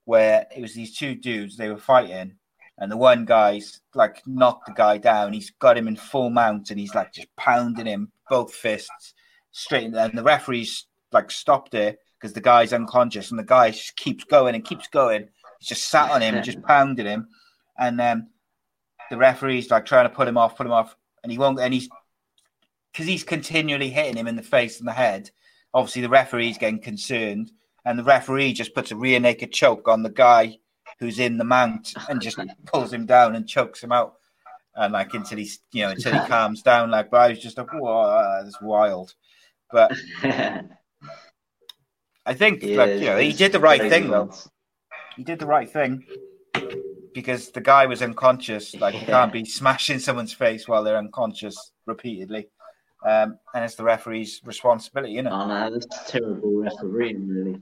where it was these two dudes they were fighting, and the one guy's like knocked the guy down. He's got him in full mount, and he's like just pounding him both fists straight. In, and the referee's like stopped it because the guy's unconscious, and the guy just keeps going and keeps going. He's just sat on him, (laughs) just pounding him, and um, the referee's like trying to put him off, put him off, and he won't. And he's because he's continually hitting him in the face and the head. Obviously, the referee's getting concerned, and the referee just puts a rear naked choke on the guy who's in the mount and just (laughs) pulls him down and chokes him out. And like until he's, you know, until he calms down. Like, but I was just like, whoa, that's wild. But (laughs) I think, yeah, like, you know, he did the right thing, though. He did the right thing because the guy was unconscious. Like, yeah. you can't be (laughs) smashing someone's face while they're unconscious repeatedly. Um, and it's the referee's responsibility, you know. Oh no, that's terrible refereeing, really.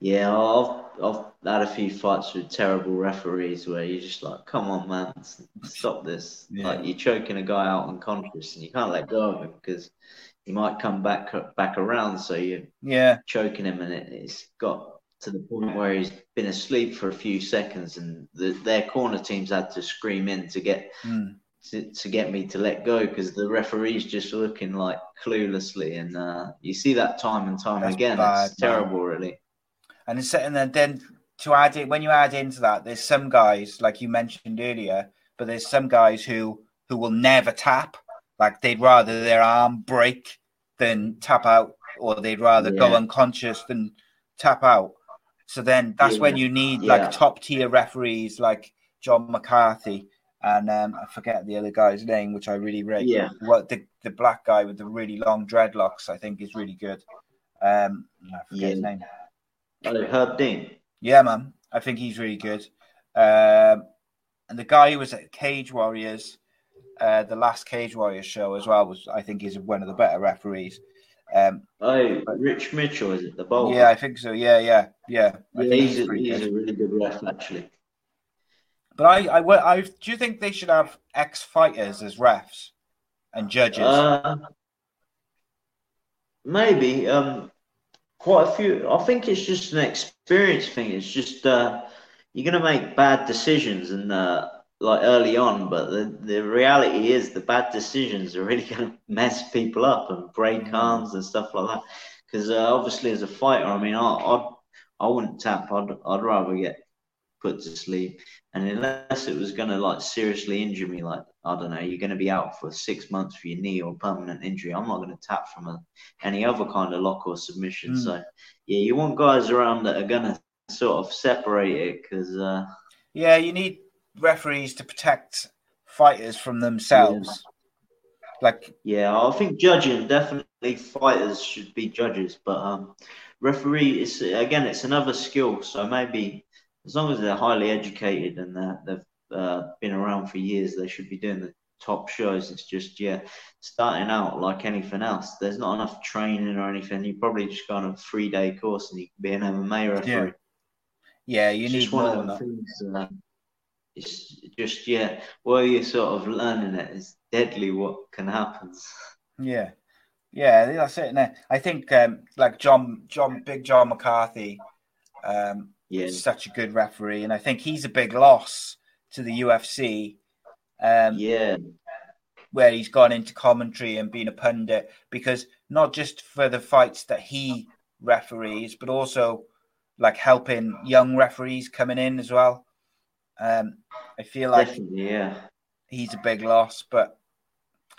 Yeah, I've I've had a few fights with terrible referees where you're just like, come on, man, stop this. Yeah. Like you're choking a guy out unconscious and you can't let go of him because he might come back back around. So you're yeah choking him, and it, it's got to the point where he's been asleep for a few seconds, and the, their corner teams had to scream in to get mm. to, to get me to let go because the referee's just looking like cluelessly, and uh, you see that time and time That's again. Bad, it's terrible, really. And and then, then to add it when you add into that, there's some guys like you mentioned earlier, but there's some guys who who will never tap. Like they'd rather their arm break than tap out, or they'd rather yeah. go unconscious than tap out. So then that's yeah. when you need yeah. like top tier referees like John McCarthy and um, I forget the other guy's name, which I really rate. Yeah. What the, the black guy with the really long dreadlocks, I think, is really good. Um, I forget his name. Oh, Herb Dean. Yeah, man. I think he's really good. Um, and the guy who was at Cage Warriors, uh, the last Cage Warriors show as well, was I think he's one of the better referees. Um, oh, Rich Mitchell is it the bowl? Yeah, I think so. Yeah, yeah, yeah. yeah he's, he's, a, he's a really good ref actually. But I, I, I, do you think they should have ex fighters as refs and judges? Uh, maybe. Um, quite a few. I think it's just an experience thing. It's just uh, you're going to make bad decisions and uh, like early on, but the, the reality is the bad decisions are really (laughs) going to mess people up and break mm. arms and stuff like that. Because uh, obviously, as a fighter, I mean, I I'd, I wouldn't tap. I'd I'd rather get put to sleep. And unless it was going to like seriously injure me, like I don't know, you're going to be out for six months for your knee or permanent injury. I'm not going to tap from a, any other kind of lock or submission. Mm. So, yeah, you want guys around that are going to sort of separate it because. Uh, yeah, you need referees to protect fighters from themselves. Yeah. Like, yeah, I think judging definitely fighters should be judges, but um, referee is again, it's another skill. So maybe as long as they're highly educated and they've uh, been around for years, they should be doing the top shows. It's just yeah, starting out like anything else. There's not enough training or anything. You probably just go on a three day course and you can be an MMA referee. Yeah, yeah you it's need one of them things. Uh, it's just yeah, while you're sort of learning it, it's deadly what can happen. Yeah, yeah, that's it. And I think um, like John, John, Big John McCarthy, um, yeah, such a good referee, and I think he's a big loss to the UFC. Um, yeah, where he's gone into commentary and been a pundit because not just for the fights that he referees, but also like helping young referees coming in as well. Um, I feel like yeah, he's a big loss, but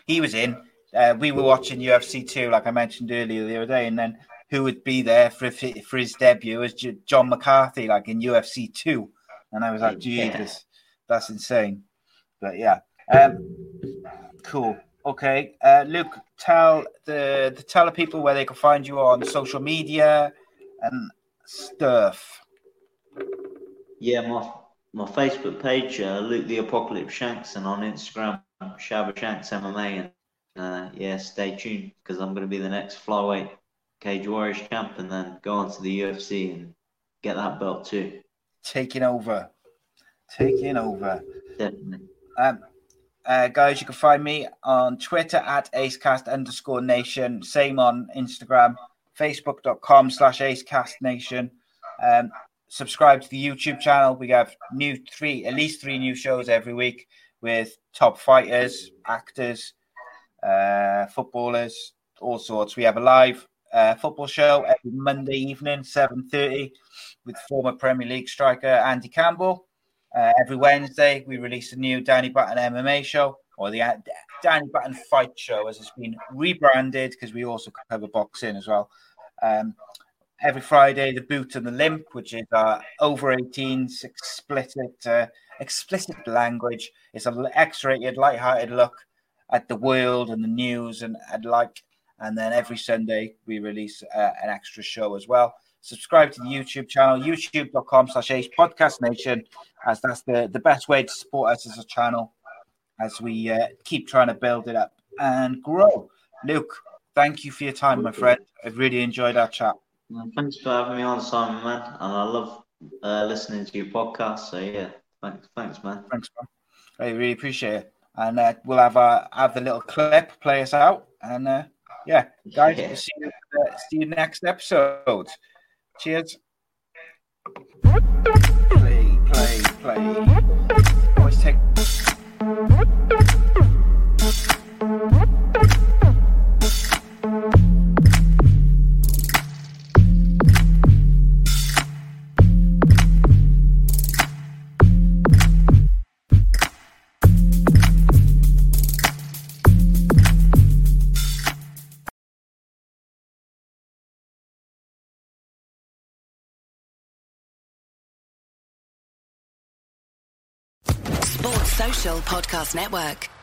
he was in. Uh, we were watching UFC two, like I mentioned earlier the other day, and then who would be there for for his debut was John McCarthy, like in UFC two, and I was like, Jesus. That's insane. But yeah, um, cool. Okay, uh, Luke, tell the, the tell the people where they can find you on social media and stuff. Yeah, my my Facebook page, uh, Luke the Apocalypse Shanks, and on Instagram, Shabba Shanks MMA. And uh, yeah, stay tuned because I'm going to be the next flyweight Cage Warriors champ, and then go on to the UFC and get that belt too. Taking over, taking over. Definitely. Um, uh, guys, you can find me on Twitter at acecast underscore nation. Same on Instagram, facebook.com slash acecast nation. Um, subscribe to the YouTube channel. We have new three, at least three new shows every week with top fighters, actors, uh, footballers, all sorts. We have a live uh, football show every Monday evening, seven thirty, with former Premier League striker Andy Campbell. Uh, every Wednesday, we release a new Danny Button MMA show, or the uh, Danny Button Fight Show, as it's been rebranded because we also cover boxing as well. Um, every Friday, the boot and the limp, which is uh, over 18s explicit uh, explicit language. It's an X-rated, light-hearted look at the world and the news and, and like. And then every Sunday we release uh, an extra show as well. Subscribe to the YouTube channel, youtube.com slash Podcast Nation, as that's the, the best way to support us as a channel as we uh, keep trying to build it up and grow. Luke, thank you for your time, my friend. I've really enjoyed our chat. Thanks for having me on, Simon, man. And I love uh, listening to your podcast. So yeah, thanks, thanks, man. Thanks, man. I really appreciate it. And uh, we'll have uh, have the little clip play us out. And uh, yeah, guys, yeah. see you uh, see you next episode. Cheers. Play, play, play. Always take. Podcast Network.